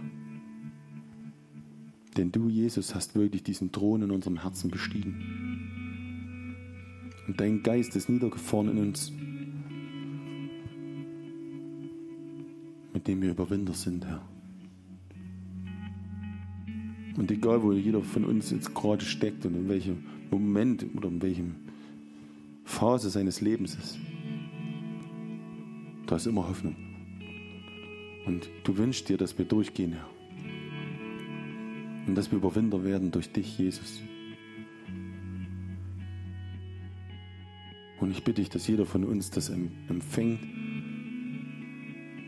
Denn du, Jesus, hast wirklich diesen Thron in unserem Herzen bestiegen. Und dein Geist ist niedergefahren in uns. mit dem wir Überwinder sind, Herr. Und egal, wo jeder von uns jetzt gerade steckt und in welchem Moment oder in welchem Phase seines Lebens ist, da ist immer Hoffnung. Und du wünschst dir, dass wir durchgehen, Herr. Und dass wir Überwinder werden durch dich, Jesus. Und ich bitte dich, dass jeder von uns das empfängt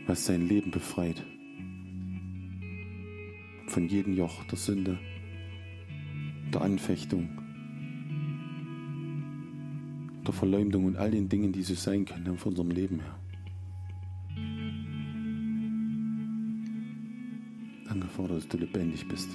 was sein Leben befreit. Von jedem Joch der Sünde, der Anfechtung, der Verleumdung und all den Dingen, die so sein können auf unserem Leben her. Danke, Vater, dass du lebendig bist.